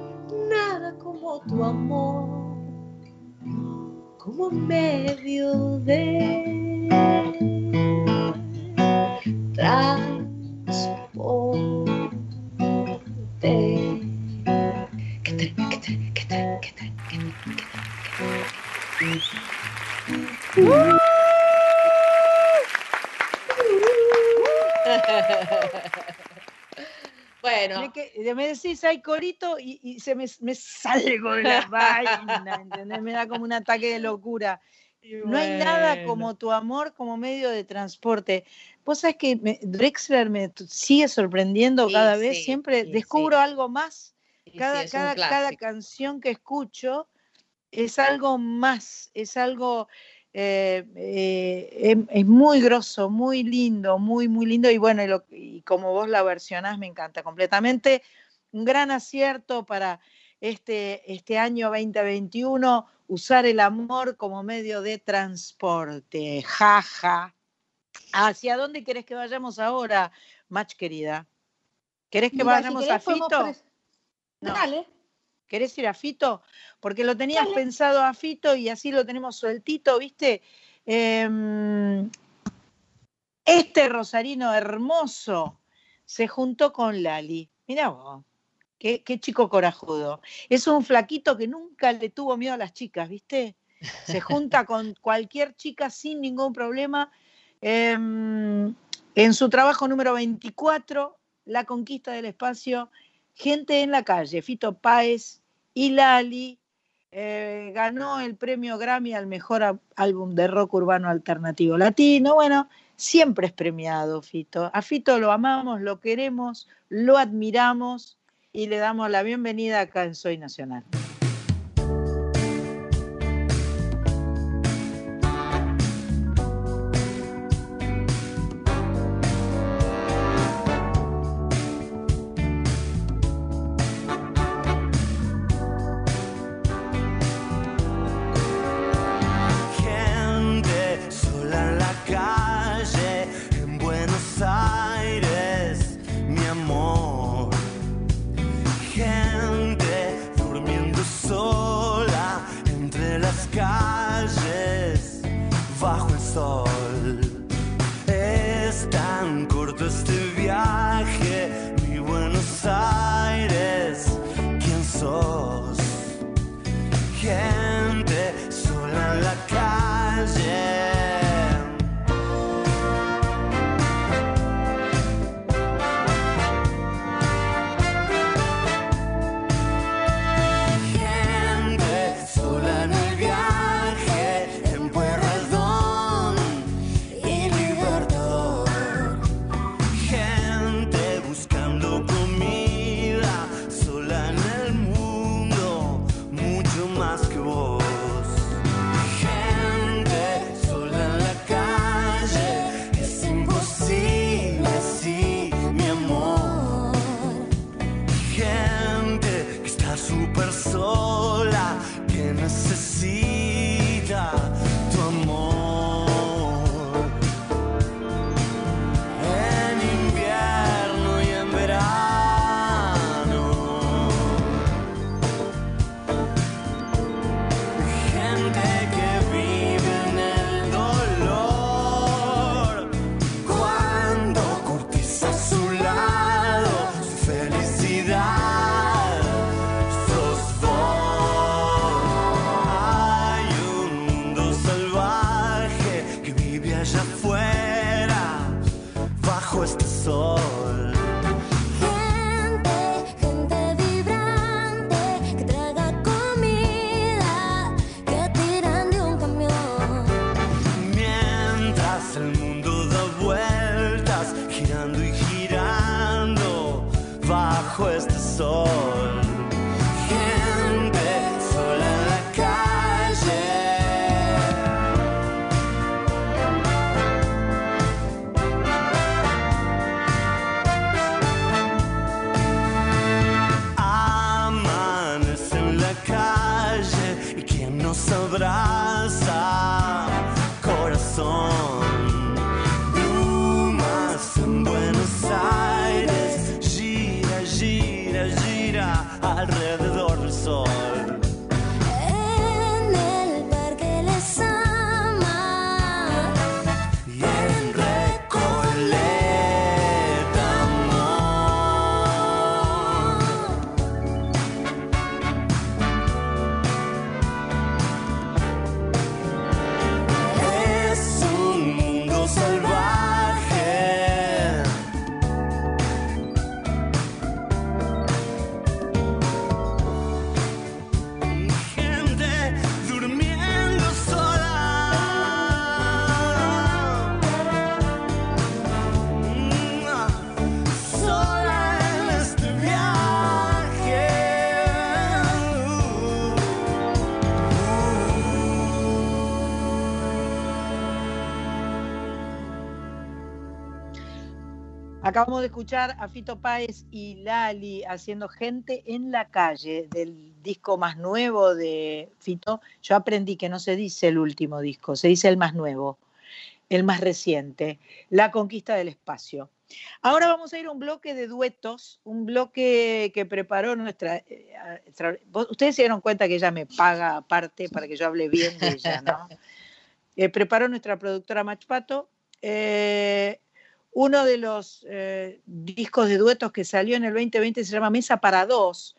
nada como tu amor, como medio de transporte. ¿Qué tal? ¿Qué tal? ¿Qué tal? ¿Qué tal? ¿Qué tal? Bueno, Me, que- me decís, hay corito y, y se me, me salgo de la vaina, ¿entendés? Me da como un ataque de locura. No hay nada como tu amor como medio de transporte. Vos sabés que me- Drexler me sigue sorprendiendo Sí, cada vez, sí, siempre sí, descubro algo más. Cada, cada, cada canción que escucho es algo más, es algo, eh, eh, es, es muy grosso, muy lindo, muy, muy lindo. Y bueno, y, lo- y como vos la versionás, me encanta completamente. Un gran acierto para este, este año 2021, usar el amor como medio de transporte. Jaja. ¿Hacia dónde querés que vayamos ahora, Mach querida? ¿Querés que Mira, vayamos a querés Fito? No. Dale. ¿Querés ir a Fito? Porque lo tenías Dale. pensado a Fito y así lo tenemos sueltito, ¿viste? Em, este rosarino hermoso se juntó con Lali. Mirá vos, qué, qué chico corajudo. Es un flaquito que nunca le tuvo miedo a las chicas, ¿viste? Se junta con cualquier chica sin ningún problema. Em, en su trabajo número 24, La conquista del espacio, Gente en la calle, Fito Páez y Lali eh, ganó el premio Grammy al mejor álbum de rock urbano alternativo latino. Bueno, siempre es premiado Fito. A Fito lo amamos, lo queremos, lo admiramos y le damos la bienvenida acá en Soy Nacional. Alrededor Acabamos de escuchar a Fito Páez y Lali haciendo Gente en la calle del disco más nuevo de Fito. Yo aprendí que no se dice el último disco, se dice el más nuevo, el más reciente, La conquista del espacio. Ahora vamos a ir a un bloque de duetos, un bloque que preparó nuestra... eh, Ustedes se dieron cuenta que ella me paga aparte para que yo hable bien de ella, ¿no? Eh, preparó nuestra productora Machpato. eh, uno de los eh, discos de duetos que salió en el 2020 se llama Mesa para Dos,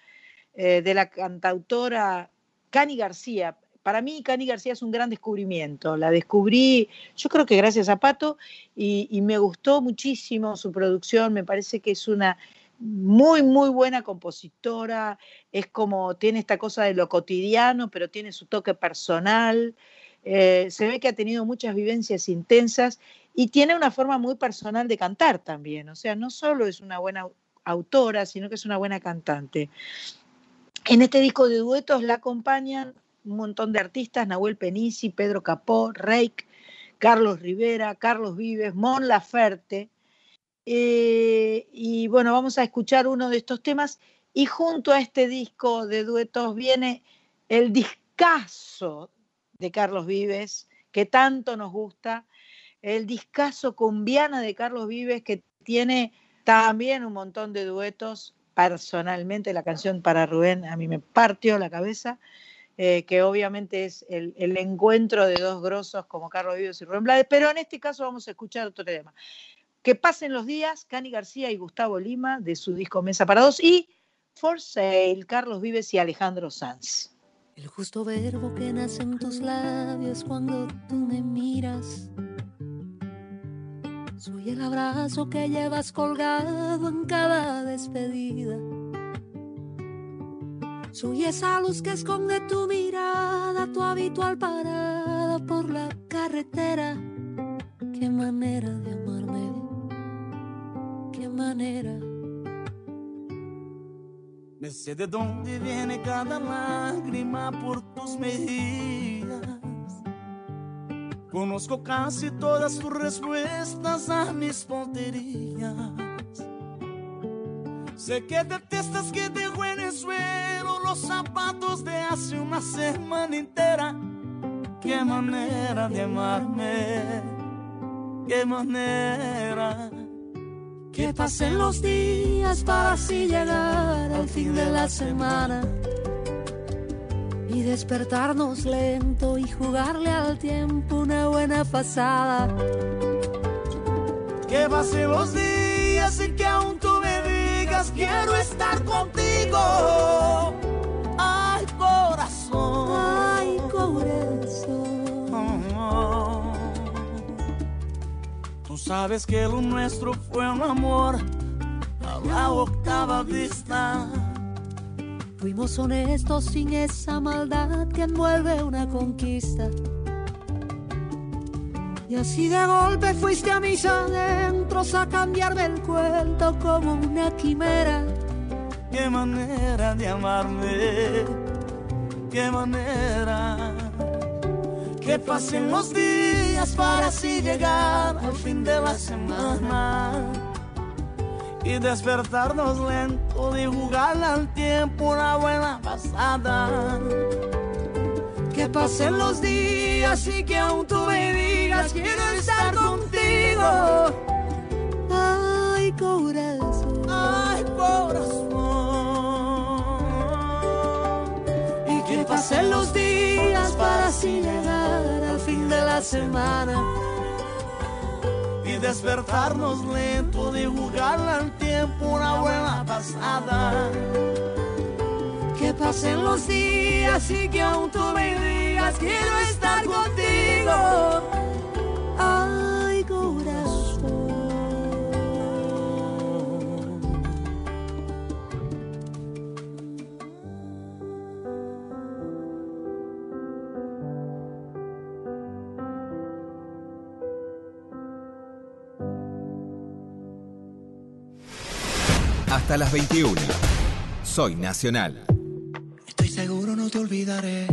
eh, de la cantautora Cani García. Para mí, Cani García es un gran descubrimiento. La descubrí, yo creo que gracias a Pato, y, me gustó muchísimo su producción. Me parece que es una muy, muy buena compositora. Es como, tiene esta cosa de lo cotidiano, pero tiene su toque personal. Eh, se ve que ha tenido muchas vivencias intensas y tiene una forma muy personal de cantar también. O sea, no solo es una buena au- autora, sino que es una buena cantante. En este disco de duetos la acompañan un montón de artistas, Nahuel Penisi, Pedro Capó, Reik, Carlos Rivera, Carlos Vives, Mon Laferte. Eh, y bueno, vamos a escuchar uno de estos temas y junto a este disco de duetos viene el discazo de Carlos Vives, que tanto nos gusta, el discazo cumbiana de Carlos Vives, que tiene también un montón de duetos. Personalmente, la canción para Rubén a mí me partió la cabeza, eh, que obviamente es el, el encuentro de dos grosos como Carlos Vives y Rubén Blades, pero en este caso vamos a escuchar otro tema. Que pasen los días, Cani García y Gustavo Lima, de su disco Mesa para Dos, y For Sale, Carlos Vives y Alejandro Sanz. El justo verbo que nace en tus labios cuando tú me miras. Soy el abrazo que llevas colgado en cada despedida. Soy esa luz que esconde tu mirada, tu habitual parada por la carretera. Qué manera de amarme, qué manera. Me sé de dónde viene cada lágrima por tus mejillas. Conozco casi todas tus respuestas a mis tonterías. Sé que detestas que dejo en el suelo los zapatos de hace una semana entera. Qué manera de amarme, qué manera. Que pasen los días para así llegar al fin de la semana y despertarnos lento y jugarle al tiempo una buena pasada. Que pasen los días y que aún tú me digas quiero estar contigo. Ay, corazón. Ay, corazón. Tú sabes que lo nuestro fue un amor a la octava vista. Fuimos honestos sin esa maldad que envuelve una conquista. Y así de golpe fuiste a mis adentros a cambiarme el cuento como una quimera. Qué manera de amarme, qué manera. Que pasen los días para así llegar al fin de la semana y despertarnos lento y jugar al tiempo una buena pasada. Que pasen los días y que aún tú me digas quiero estar contigo. Ay, corazón. Ay, corazón. Y que pasen los días para así llegar al fin de la semana. Despertarnos lento de jugar al tiempo una buena pasada. Que pasen los días y que aún tú me digas quiero estar contigo. Ay, Hasta las 21. Soy Nacional. Estoy seguro no te olvidaré.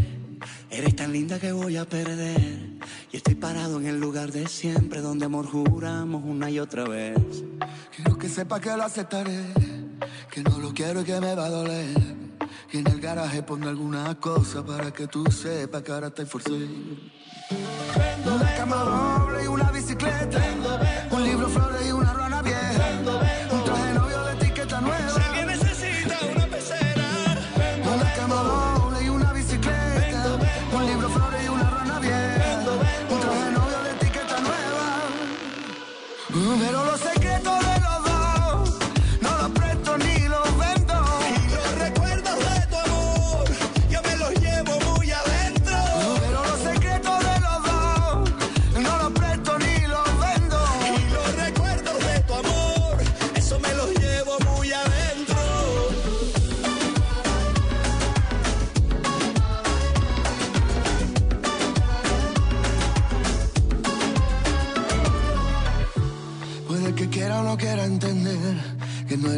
Eres tan linda que voy a perder. Y estoy parado en el lugar de siempre donde amor juramos una y otra vez. Que nos que sepa que lo aceptaré. Que no lo quiero y que me va a doler. Y en el garaje pongo alguna cosa para que tú sepas que ahora estoy forcé. Una cama doble y una bicicleta. Un libro, flores y una rana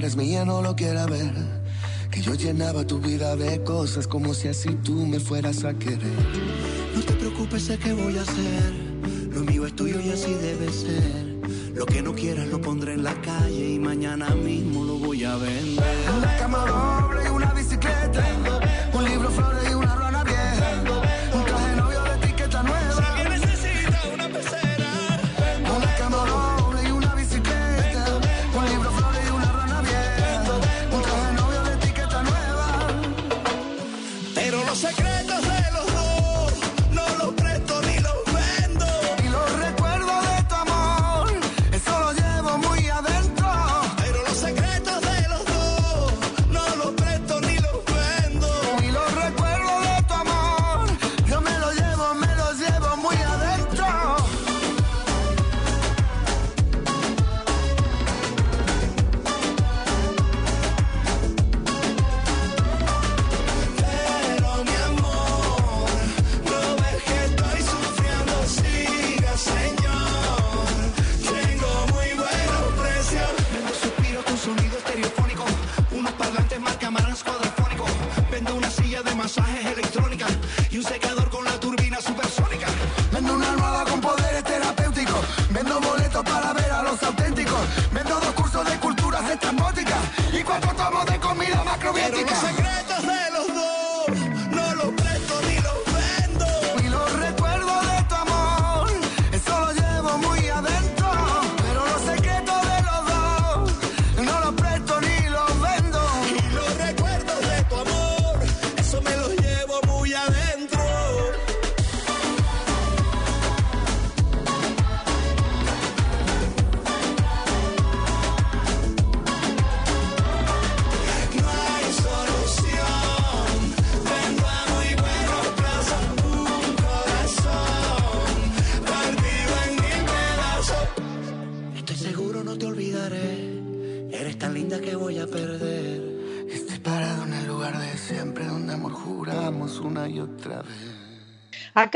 eres mía, no lo quiera ver. Que yo llenaba tu vida de cosas como si así tú me fueras a querer. No te preocupes, sé que voy a hacer. Lo mío es tuyo y así debe ser. Lo que no quieras lo pondré en la calle y mañana mismo lo voy a vender. Una cama doble y una bicicleta.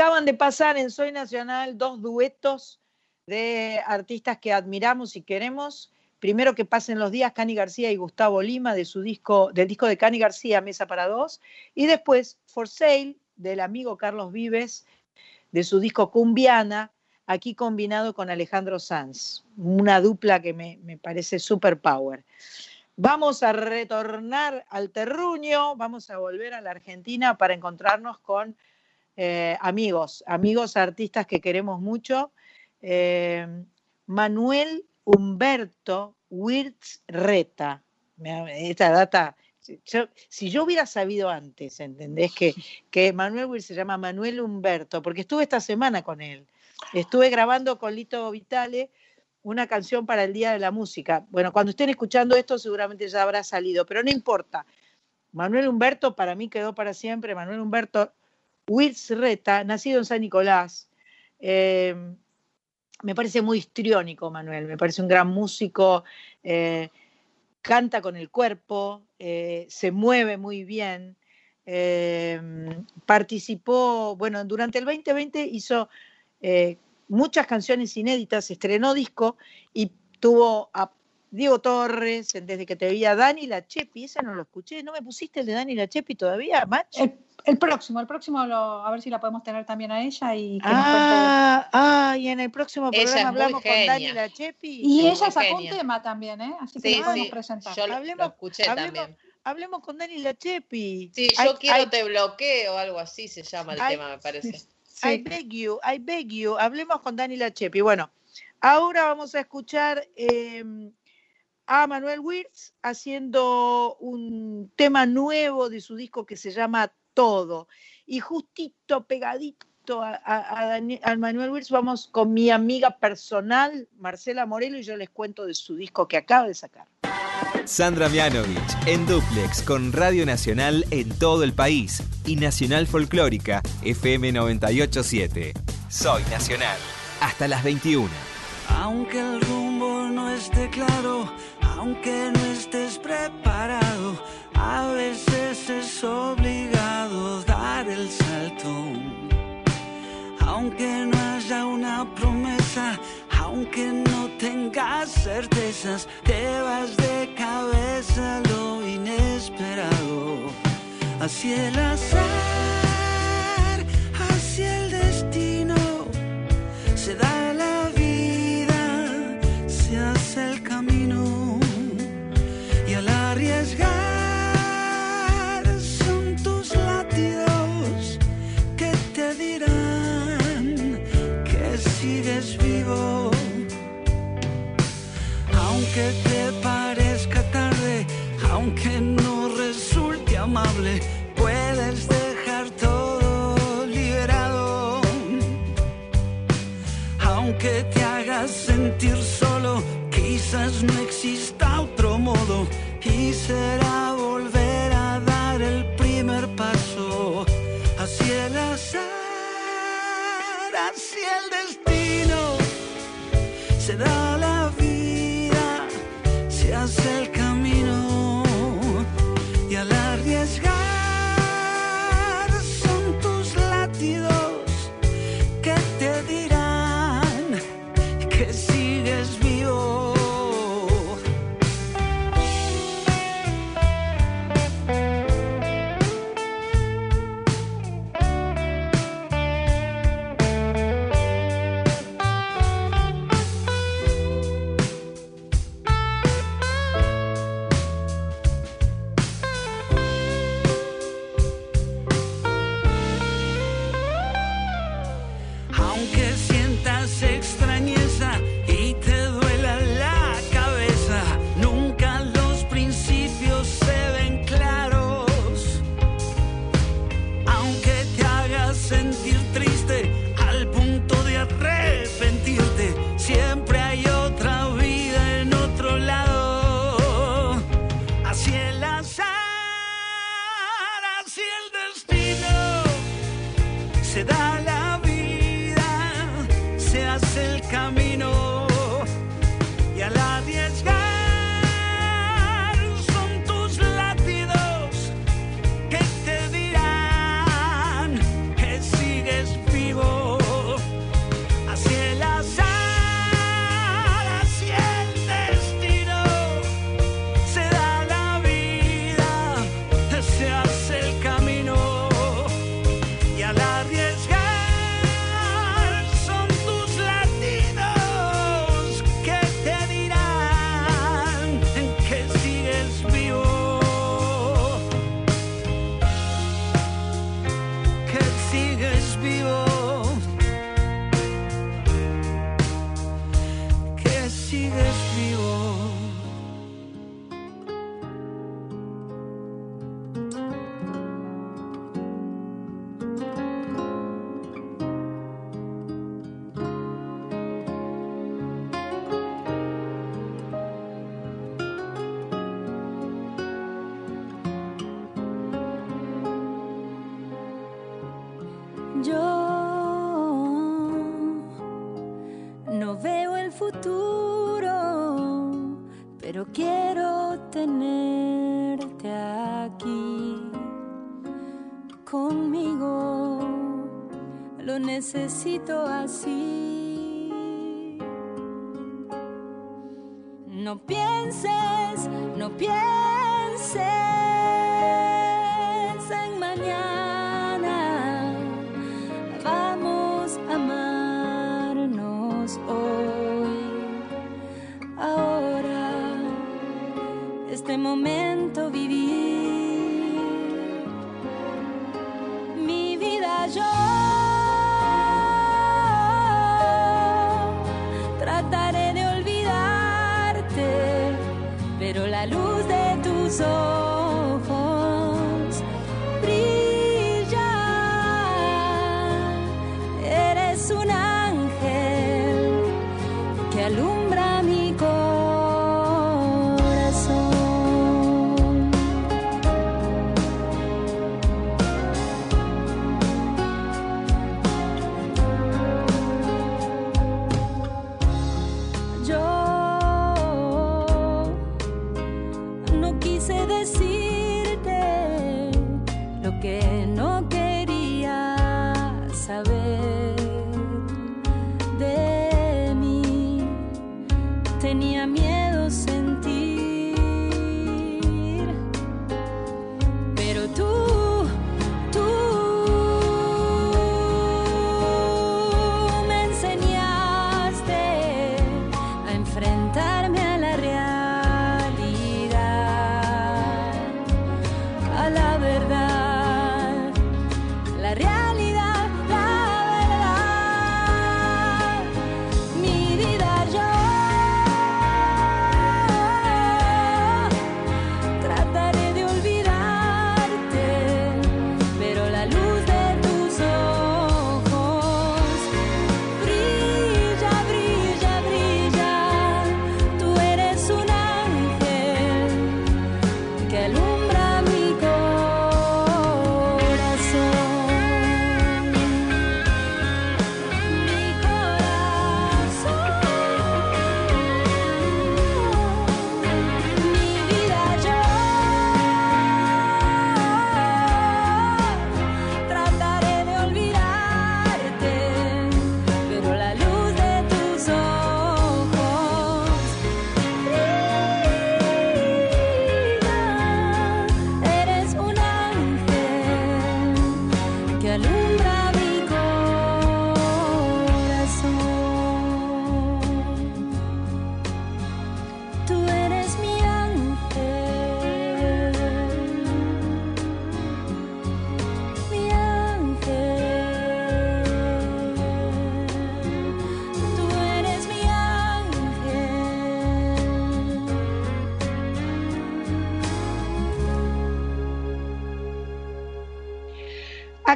Acaban de pasar en Soy Nacional dos duetos de artistas que admiramos y queremos. Primero que pasen los días Cani García y Gustavo Lima de su disco, del disco de Cani García, Mesa para Dos. Y después For Sale del amigo Carlos Vives de su disco Cumbiana, aquí combinado con Alejandro Sanz. Una dupla que me, me parece super power. Vamos a retornar al terruño, vamos a volver a la Argentina para encontrarnos con eh, amigos, amigos artistas que queremos mucho. Eh, Manuel Humberto Wirtz Reta. Esta data, si yo, si yo hubiera sabido antes, ¿entendés? Que, que Manuel Wirtz se llama Manuel Humberto, porque estuve esta semana con él. Estuve grabando con Lito Vitale una canción para el Día de la Música. Bueno, cuando estén escuchando esto seguramente ya habrá salido, pero no importa. Manuel Humberto para mí quedó para siempre. Manuel Humberto Wirtz Reta, nacido en San Nicolás. Eh, me parece muy histriónico, Manuel. Me parece un gran músico. eh, canta con el cuerpo, eh, se mueve muy bien. participó, bueno, durante el 2020 hizo muchas canciones inéditas, estrenó disco y tuvo Diego Torres, desde que te veía Dani La Chepi, ese no lo escuché, ¿no me pusiste el de Dani La Chepi todavía, Mach? Eh, El próximo, el próximo, lo- a ver si la podemos tener también a ella y que nos Ah, ah, y en el próximo programa hablamos con. Dani Lachepi. cuente. Y ella sacó un tema también, ¿eh? Así que Sí, lo podemos sí, presentar. yo lo, lo Hablemos- escuché hablemos- también. Hablemos con Dani Lachepi. Sí, I- yo quiero I- te bloqueo, algo así se llama el tema, me parece. I Sí. beg you, I beg you. Hablemos con Dani Lachepi. Bueno, ahora vamos a escuchar eh, a Manuel Wirtz haciendo un tema nuevo de su disco que se llama Todo. Y justito, pegadito a, a- a Dani- a Manuel Wirtz, vamos con mi amiga personal, Marcela Morelo, y yo les cuento de su disco que acaba de sacar. Sandra Mianovich en Duplex con Radio Nacional en todo el país y Nacional Folclórica FM 987. Soy Nacional. Hasta las 21. Aunque el no esté claro, aunque no estés preparado, a veces es obligado dar el salto. Aunque no haya una promesa, aunque no tengas certezas, te vas de cabeza lo inesperado. Hacia el azar, Aunque te parezca tarde, aunque no resulte amable, puedes dejar todo liberado. Aunque te hagas sentir solo, quizás no exista otro modo y será No pienses, no pienses en mañana. Vamos a amarnos hoy. Ahora, este momento.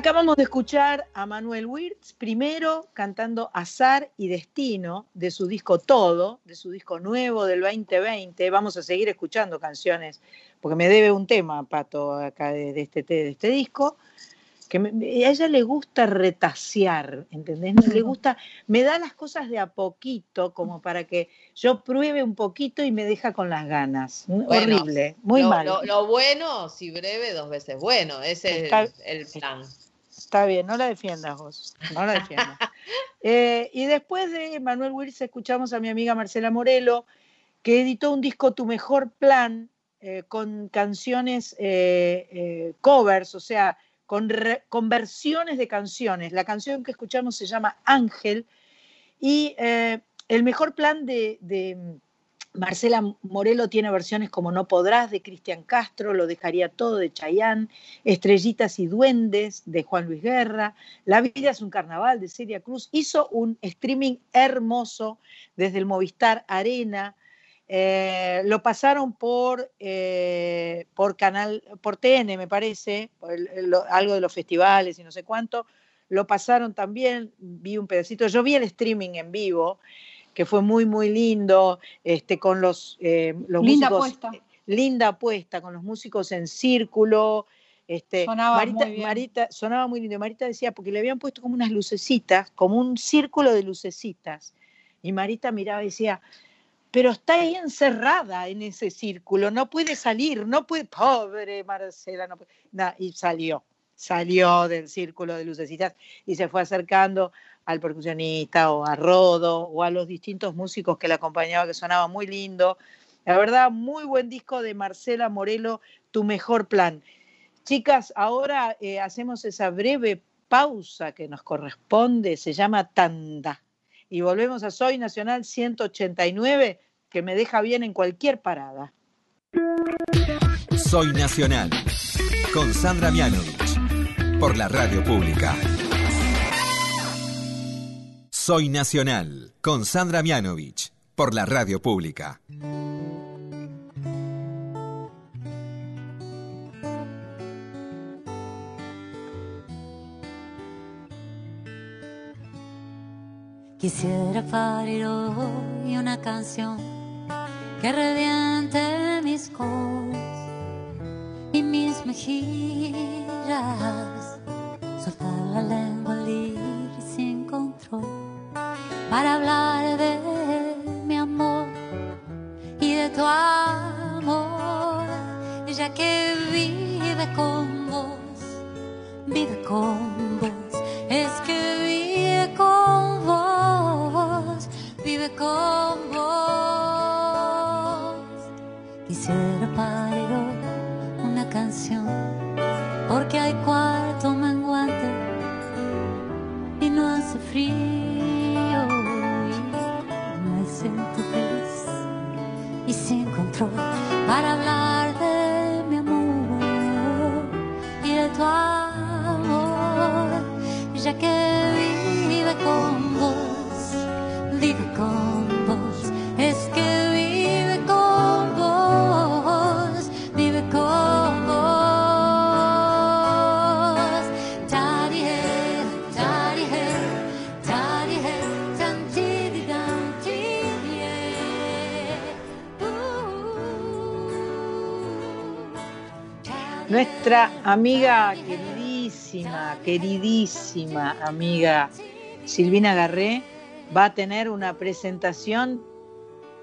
Acabamos de escuchar a Manuel Wirtz, primero cantando Azar y Destino de su disco Todo, de su disco nuevo del 2020. Vamos a seguir escuchando canciones, porque me debe un tema, Pato, acá de, de este, de este disco, que me- a ella le gusta retasear, ¿entendés? Le gusta, me da las cosas de a poquito, como para que yo pruebe un poquito y me deja con las ganas. Bueno, Horrible, muy lo, mal. Lo, lo bueno, si breve, dos veces bueno. Ese Está- es el plan. Está bien, no la defiendas vos, no la defiendas. Eh, y después de Manuel Wirtz escuchamos a mi amiga Marcela Morelo, que editó un disco Tu Mejor Plan, eh, con canciones eh, covers, o sea, con, re- con versiones de canciones. La canción que escuchamos se llama Ángel y el mejor plan de, de Marcela Morelo tiene versiones como No Podrás de Cristian Castro, Lo Dejaría Todo de Chayán, Estrellitas y Duendes de Juan Luis Guerra, La Vida es un Carnaval de Celia Cruz. Hizo un streaming hermoso desde el Movistar Arena. Eh, lo pasaron por, eh, por canal, por TN, me parece, por algo de los festivales y no sé cuánto. Lo pasaron también, vi un pedacito. Yo vi el streaming en vivo, que fue muy, muy lindo, este, con los, eh, los Linda músicos. puesta. Linda puesta, con los músicos en círculo. Este, Sonaba Marita, muy bien. Marita- sonaba muy lindo. Marita decía, porque le habían puesto como unas lucecitas, como un círculo de lucecitas. Y Marita miraba y decía, pero está ahí encerrada en ese círculo, no puede salir, no puede, pobre Marcela, no puede. Nah, y salió, salió del círculo de lucecitas y se fue acercando al percusionista o a Rodo o a los distintos músicos que la acompañaban, que sonaba muy lindo. La verdad, muy buen disco de Marcela Morelo, Tu Mejor Plan. Chicas, ahora eh, hacemos esa breve pausa que nos corresponde, se llama Tanda. Y volvemos a Soy Nacional 189, que me deja bien en cualquier parada. Soy Nacional. Con Sandra Mianovich. Por la radio pública. Soy Nacional. Con Sandra Mianovich. Por la radio pública. Quisiera parir hoy una canción que reviente mis codos y mis mejillas, soltar para hablar de mi amor y de tu amor, ella que vive con vos, vive con vos, es que vive con vos, vive con vos. Quisiera parir hoy una canción, porque hay cuarto menguante y no hace frío. Y para hablar de mi amor tu amor, ya que vive con vos, vive con Nuestra amiga queridísima, queridísima amiga Silvina Garré va a tener una presentación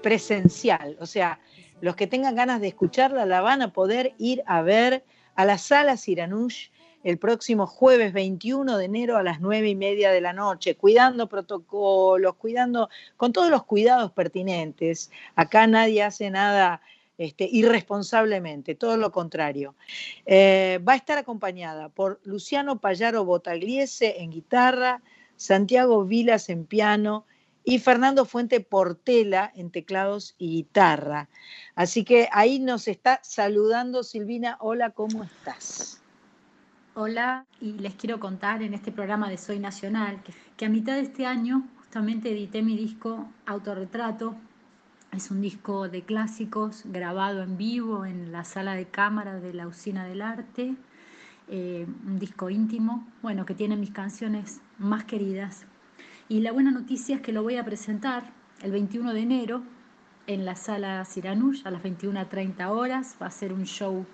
presencial. O sea, los que tengan ganas de escucharla la van a poder ir a ver a la sala Siranush el próximo jueves 21 de enero a las 9 y media de la noche, cuidando protocolos, cuidando, con todos los cuidados pertinentes. Acá nadie hace nada este, irresponsablemente, todo lo contrario. Eh, va a estar acompañada por Luciano Payaro Botagliese en guitarra, Santiago Vilas en piano y Fernando Fuente Portela en teclados y guitarra. Así que ahí nos está saludando Silvina. Hola, ¿cómo estás? Hola, y les quiero contar en este programa de Soy Nacional que, que a mitad de este año justamente edité mi disco Autorretrato. Es un disco de clásicos grabado en vivo en la sala de cámara de la Usina del Arte. eh, un disco íntimo, bueno, que tiene mis canciones más queridas. Y la buena noticia es que lo voy a presentar el 21 de enero en la sala Siranush a las 21.30 horas. Va a ser un show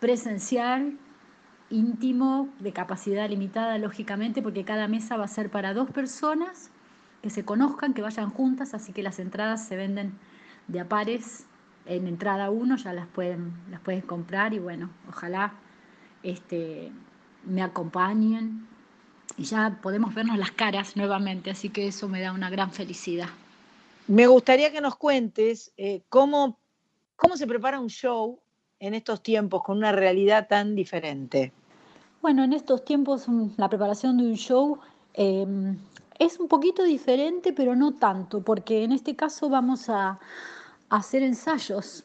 presencial íntimo, de capacidad limitada, lógicamente, porque cada mesa va a ser para dos personas que se conozcan, que vayan juntas, así que las entradas se venden de a pares. En entrada uno ya las pueden, las pueden comprar y bueno, ojalá este, me acompañen y ya podemos vernos las caras nuevamente, así que eso me da una gran felicidad. Me gustaría que nos cuentes eh, cómo, cómo se prepara un show en estos tiempos con una realidad tan diferente. Bueno, en estos tiempos mm, la preparación de un show eh, es un poquito diferente, pero no tanto, porque en este caso vamos a, hacer ensayos,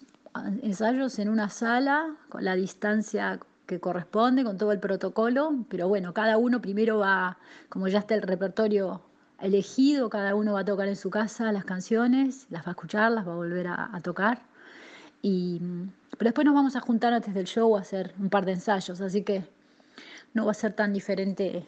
ensayos en una sala con la distancia que corresponde, con todo el protocolo, pero bueno, cada uno primero va, como ya está el repertorio elegido, cada uno va a tocar en su casa las canciones, las va a escuchar, las va a volver a, a tocar. Y, pero después nos vamos a juntar antes del show a hacer un par de ensayos, así que no va a ser tan diferente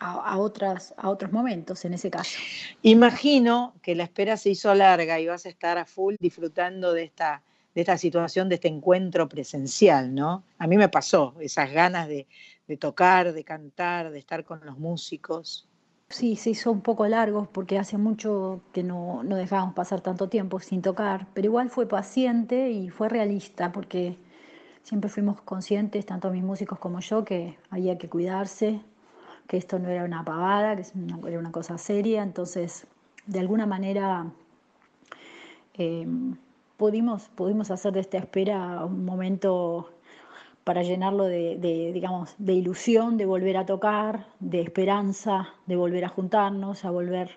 a, a otras, a otros momentos en ese caso. Imagino que la espera se hizo larga y vas a estar a full disfrutando de esta, de esta situación, de este encuentro presencial, ¿no? A mí me pasó esas ganas de, de tocar, de cantar, de estar con los músicos. Sí, se hizo un poco largo porque hace mucho que no, no dejábamos pasar tanto tiempo sin tocar, pero igual fue paciente y fue realista porque siempre fuimos conscientes, tanto mis músicos como yo, que había que cuidarse, que esto no era una pavada, que era una cosa seria, entonces de alguna manera eh, pudimos, pudimos hacer de esta espera un momento para llenarlo de, digamos, de ilusión, de volver a tocar, de esperanza, de volver a juntarnos, a volver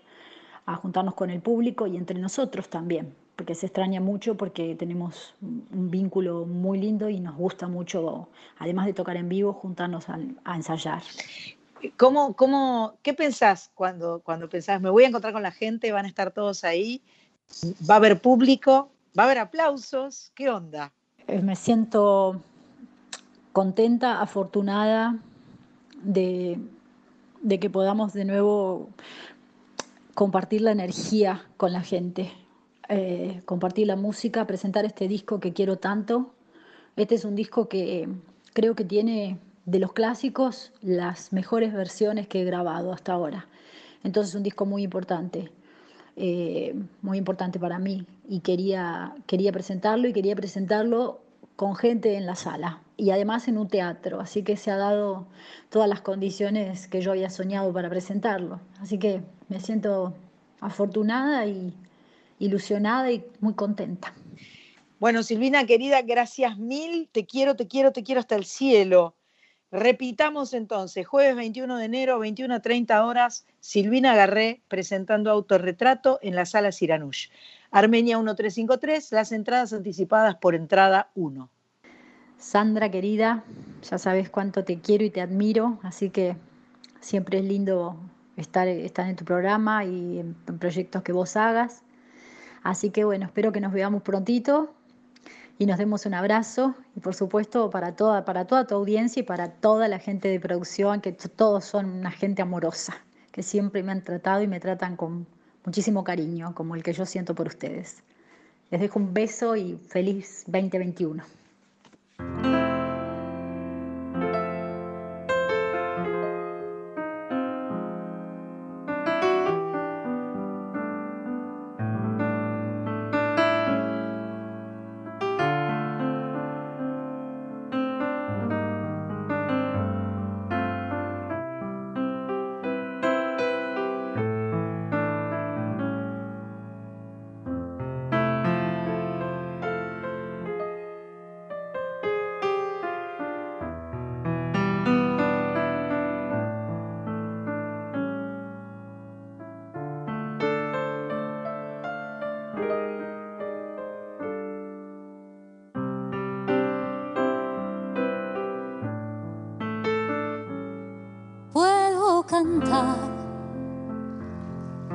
a juntarnos con el público y entre nosotros también, porque se extraña mucho porque tenemos un vínculo muy lindo y nos gusta mucho, además de tocar en vivo, juntarnos a, a ensayar. ¿Cómo, cómo, ¿Qué pensás cuando, cuando pensás, me voy a encontrar con la gente, van a estar todos ahí, va a haber público, va a haber aplausos? ¿Qué onda? Eh, Me siento contenta, afortunada de, de que podamos de nuevo compartir la energía con la gente, eh, compartir la música, presentar este disco que quiero tanto. Este es un disco que creo que tiene de los clásicos las mejores versiones que he grabado hasta ahora. Entonces es un disco muy importante, eh, muy importante para mí y quería, quería presentarlo y quería presentarlo con gente en la sala y además en un teatro, así que se ha dado todas las condiciones que yo había soñado para presentarlo. Así que me siento afortunada y ilusionada y muy contenta. Bueno, Silvina, querida, gracias mil. Te quiero, te quiero, te quiero hasta el cielo. Repitamos entonces, jueves 21 de enero, 21 a 30 horas, Silvina Garré presentando autorretrato en la sala Siranush. Armenia 1353, las entradas anticipadas por entrada 1. Sandra querida, ya sabes cuánto te quiero y te admiro, así que siempre es lindo estar, en tu programa y en proyectos que vos hagas. Así que bueno, espero que nos veamos prontito y nos demos un abrazo y por supuesto para toda, para toda tu audiencia y para toda la gente de producción, que todos son una gente amorosa, que siempre me han tratado y me tratan con muchísimo cariño, como el que yo siento por ustedes. Les dejo un beso y feliz 2021.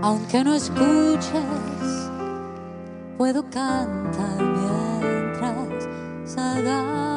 aunque no escuches, puedo cantar mientras salgas.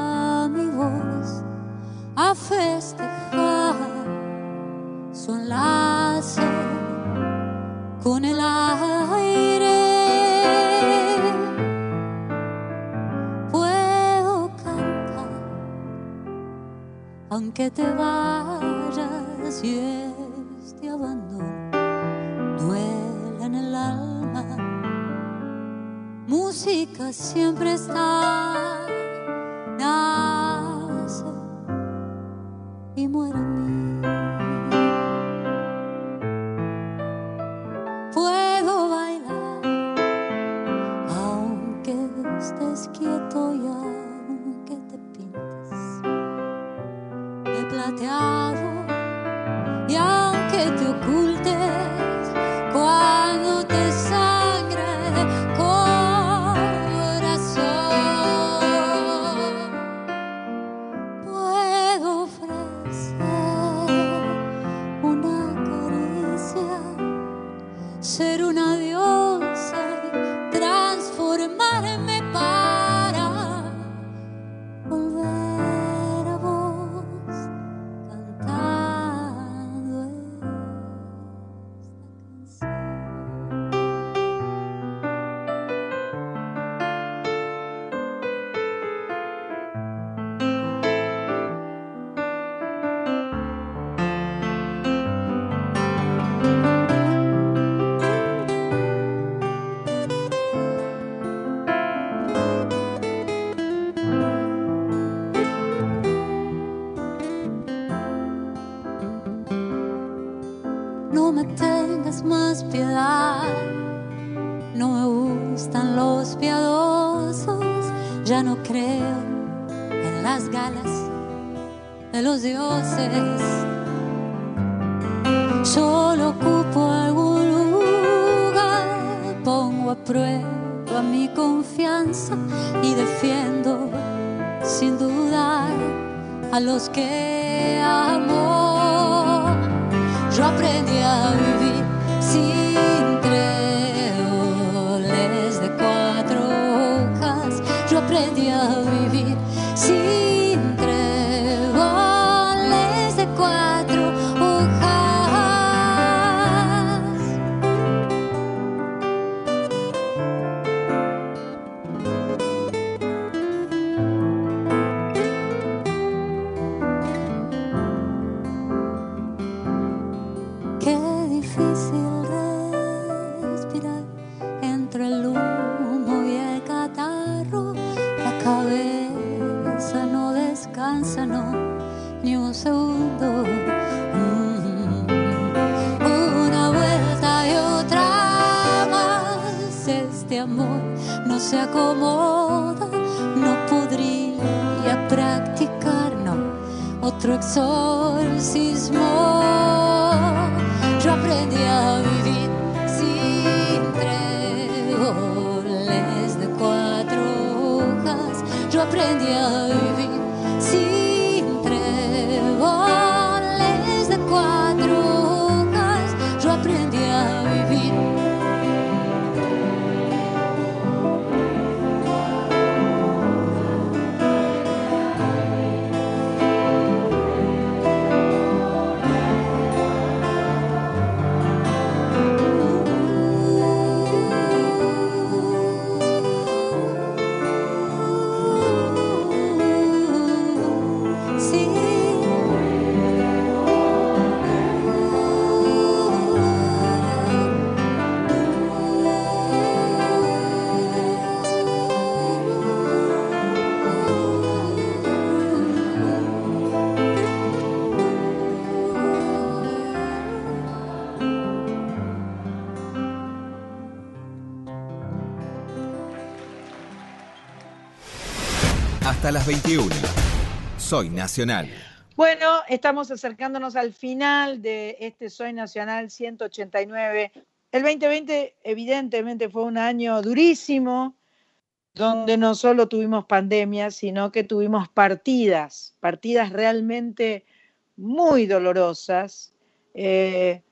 Hasta las 21. Soy Nacional. Bueno, estamos acercándonos al final de este Soy Nacional 189. El 2020 evidentemente fue un año durísimo, donde no solo tuvimos pandemia, sino que tuvimos partidas, partidas realmente muy dolorosas, eh,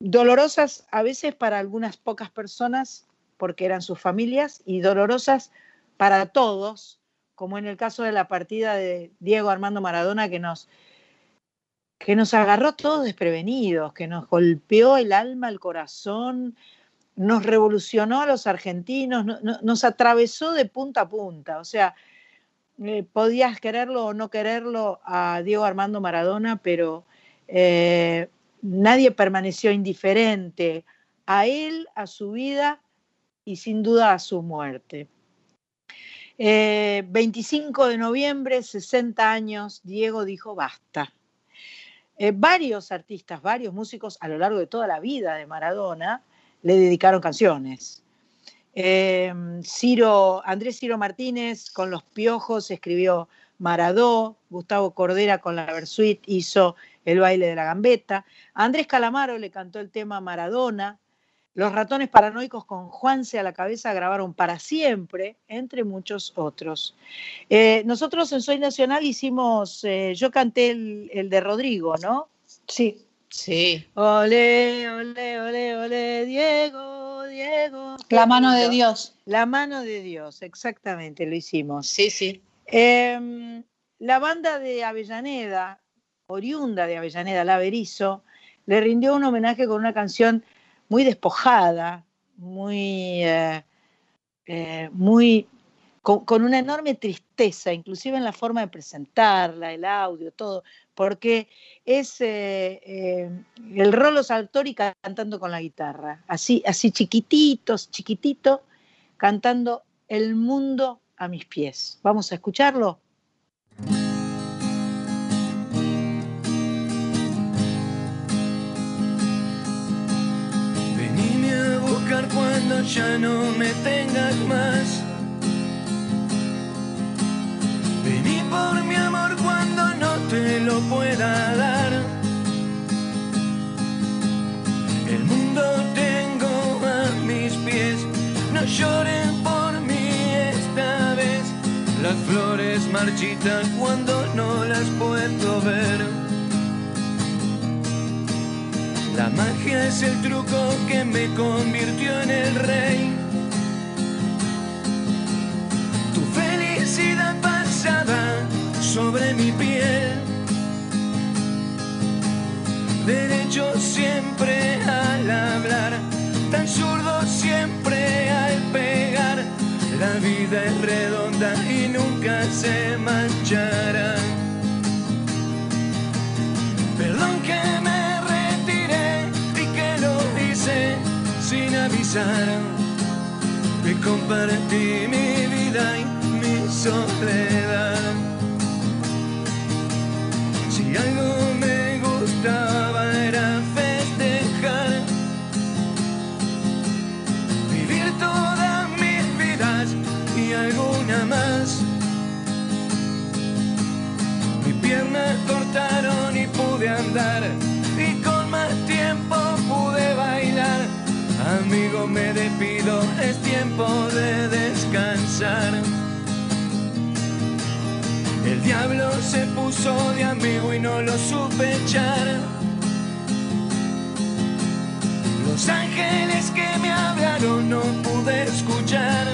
dolorosas a veces para algunas pocas personas, porque eran sus familias, y dolorosas para todos, como en el caso de la partida de Diego Armando Maradona, que nos, que nos agarró todos desprevenidos, que nos golpeó el alma, el corazón, nos revolucionó a los argentinos, no- no- nos atravesó de punta a punta. O sea, eh, podías quererlo o no quererlo a Diego Armando Maradona, pero eh, nadie permaneció indiferente a él, a su vida y sin duda a su muerte. Eh, 25 de noviembre, 60 años, Diego dijo basta. Eh, varios artistas, varios músicos a lo largo de toda la vida de Maradona le dedicaron canciones. Eh, Ciro, Andrés Ciro Martínez con Los Piojos escribió Maradó, Gustavo Cordera con la Versuit hizo El baile de la gambeta, Andrés Calamaro le cantó el tema Maradona, Los ratones paranoicos con Juanse a la cabeza grabaron para siempre, entre muchos otros. Eh, nosotros en Soy Nacional hicimos, eh, yo canté el, el de Rodrigo, ¿no? Sí. Sí. Ole, ole, ole, ole, Diego, Diego. La mano de. Dios. La mano de Dios, exactamente, lo hicimos. Sí, sí. Em, la banda de Avellaneda, oriunda de Avellaneda, La Berizo, le rindió un homenaje con una canción muy despojada, muy, eh, eh, muy con, una enorme tristeza, inclusive en la forma de presentarla, el audio, todo, porque es eh, el Rolo Saltori cantando con la guitarra, así, así chiquititos, chiquitito, cantando El mundo a mis pies. Vamos a escucharlo. Ya no me tengas más. Vení por mi amor cuando no te lo pueda dar. El mundo tengo a mis pies, no lloren por mí esta vez. Las flores marchitan cuando no las puedo ver. La magia es el truco que me convirtió en el rey. Tu felicidad pasada sobre mi piel. Derecho siempre al hablar, tan zurdo siempre al pegar. La vida es redonda y nunca se manchará. Perdón que me sin avisar. Que compartí mi vida y mi soledad. Si algo me gustaba era festejar. Vivir todas mis vidas y alguna más. Mi pierna cortaron y pude andar y con más tiempo pude bailar. Amigo, me despido, es tiempo de descansar. El diablo se puso de amigo y no lo supe. Los ángeles que me hablaron no pude escuchar.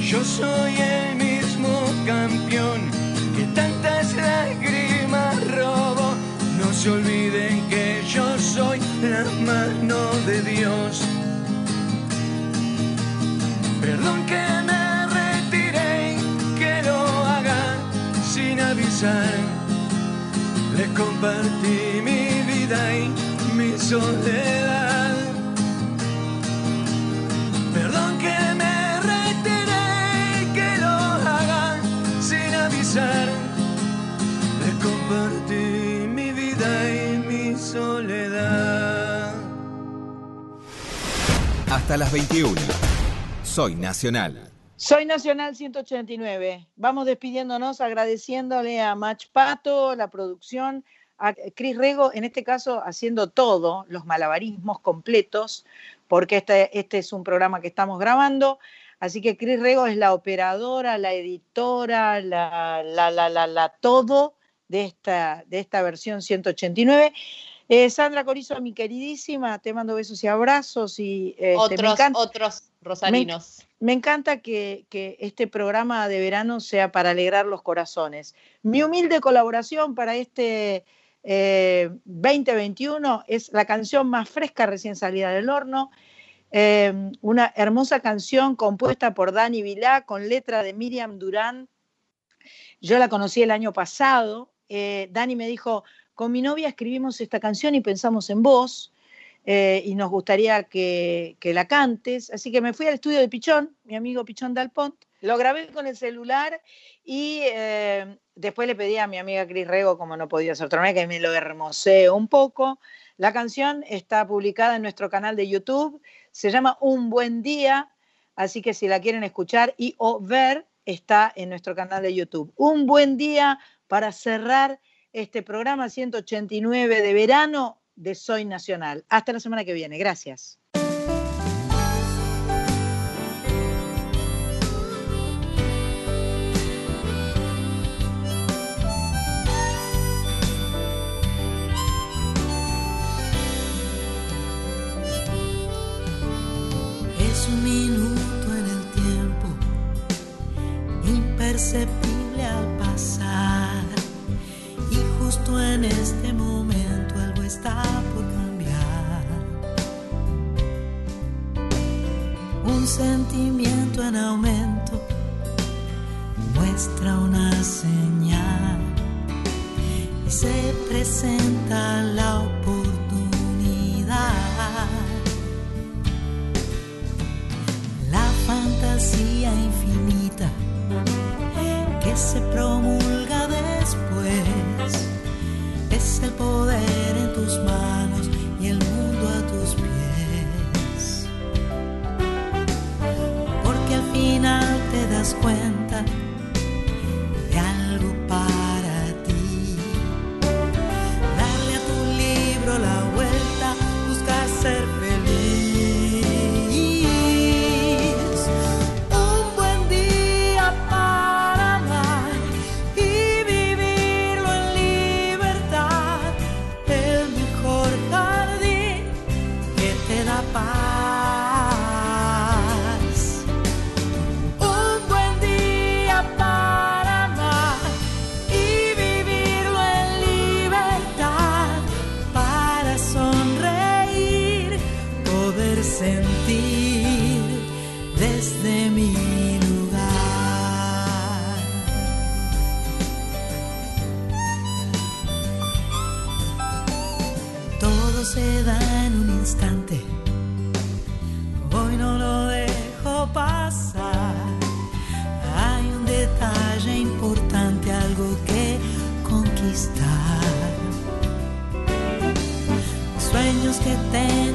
Yo soy el mismo campeón que tantas lágrimas robó. No se olviden que yo soy la mano de Dios. Perdón que me retiré, que lo haga sin avisar. Les compartí mi vida y mi soledad. Perdón que me retiré, que lo haga sin avisar. Les compartí Hasta las 21. Soy Nacional. Soy Nacional 189. Vamos despidiéndonos, agradeciéndole a Mach Pato, la producción, a Cris Rego, en este caso haciendo todo, los malabarismos completos, porque este, este es un programa que estamos grabando. Así que Cris Rego es la operadora, la editora, la, la, la, la, todo de esta, de esta versión 189. Eh, Sandra Corizo, mi queridísima, te mando besos y abrazos. Y, este, me otros, encanta- otros rosarinos. me encanta que, que este programa de verano sea para alegrar los corazones. Mi humilde colaboración para este eh, 2021 es la canción más fresca recién salida del horno. eh, una hermosa canción compuesta por Dani Vilá con letra de Miriam Durán. Yo la conocí el año pasado. eh, Dani me dijo, con mi novia escribimos esta canción y pensamos en vos eh, y nos gustaría que, la cantes. Así que me fui al estudio de Pichón, mi amigo Pichón Dalpont, lo grabé con el celular y eh, después le pedí a mi amiga Cris Rego, como no podía ser otra manera, que me lo hermosee un poco. La canción está publicada en nuestro canal de YouTube, se llama Un Buen Día, así que si la quieren escuchar y o ver, está en nuestro canal de YouTube. Un buen día para cerrar este programa 189 de verano de Soy Nacional. Hasta la semana que viene. Gracias. Imperceptible en este momento algo está por cambiar. Un sentimiento en aumento muestra una señal y se presenta la oportunidad. la fantasía infinita que se promulga después el poder en tus manos y el mundo a tus pies. Porque al final te das cuenta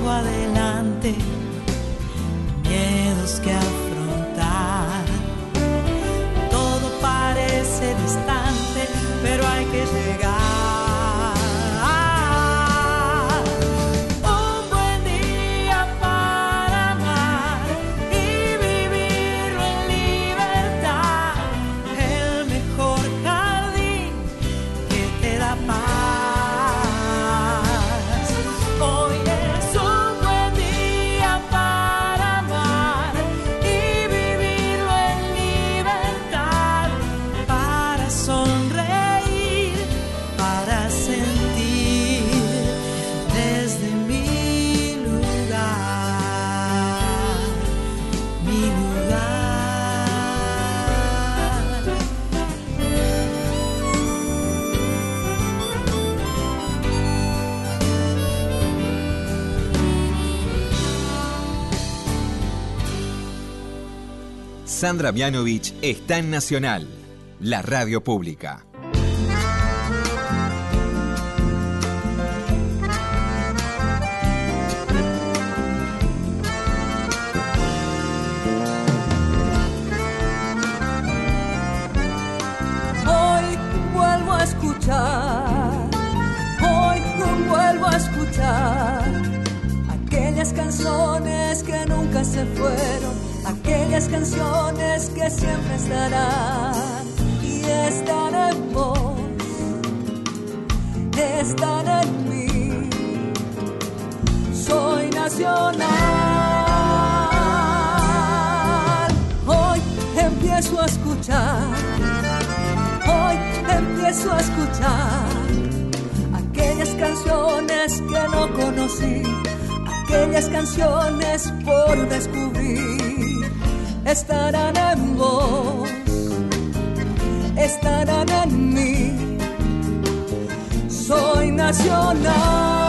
tengo adelante, miedos que. Alexandra Mianovich está en Nacional, la radio pública. Hoy vuelvo a escuchar, hoy vuelvo a escuchar aquellas canciones que nunca se fueron canciones que siempre estarán y están en vos, están en mí. Soy nacional. Hoy empiezo a escuchar, hoy empiezo a escuchar aquellas canciones que no conocí, aquellas canciones por descubrir, estarán en vos, estarán en mí. Soy nacional,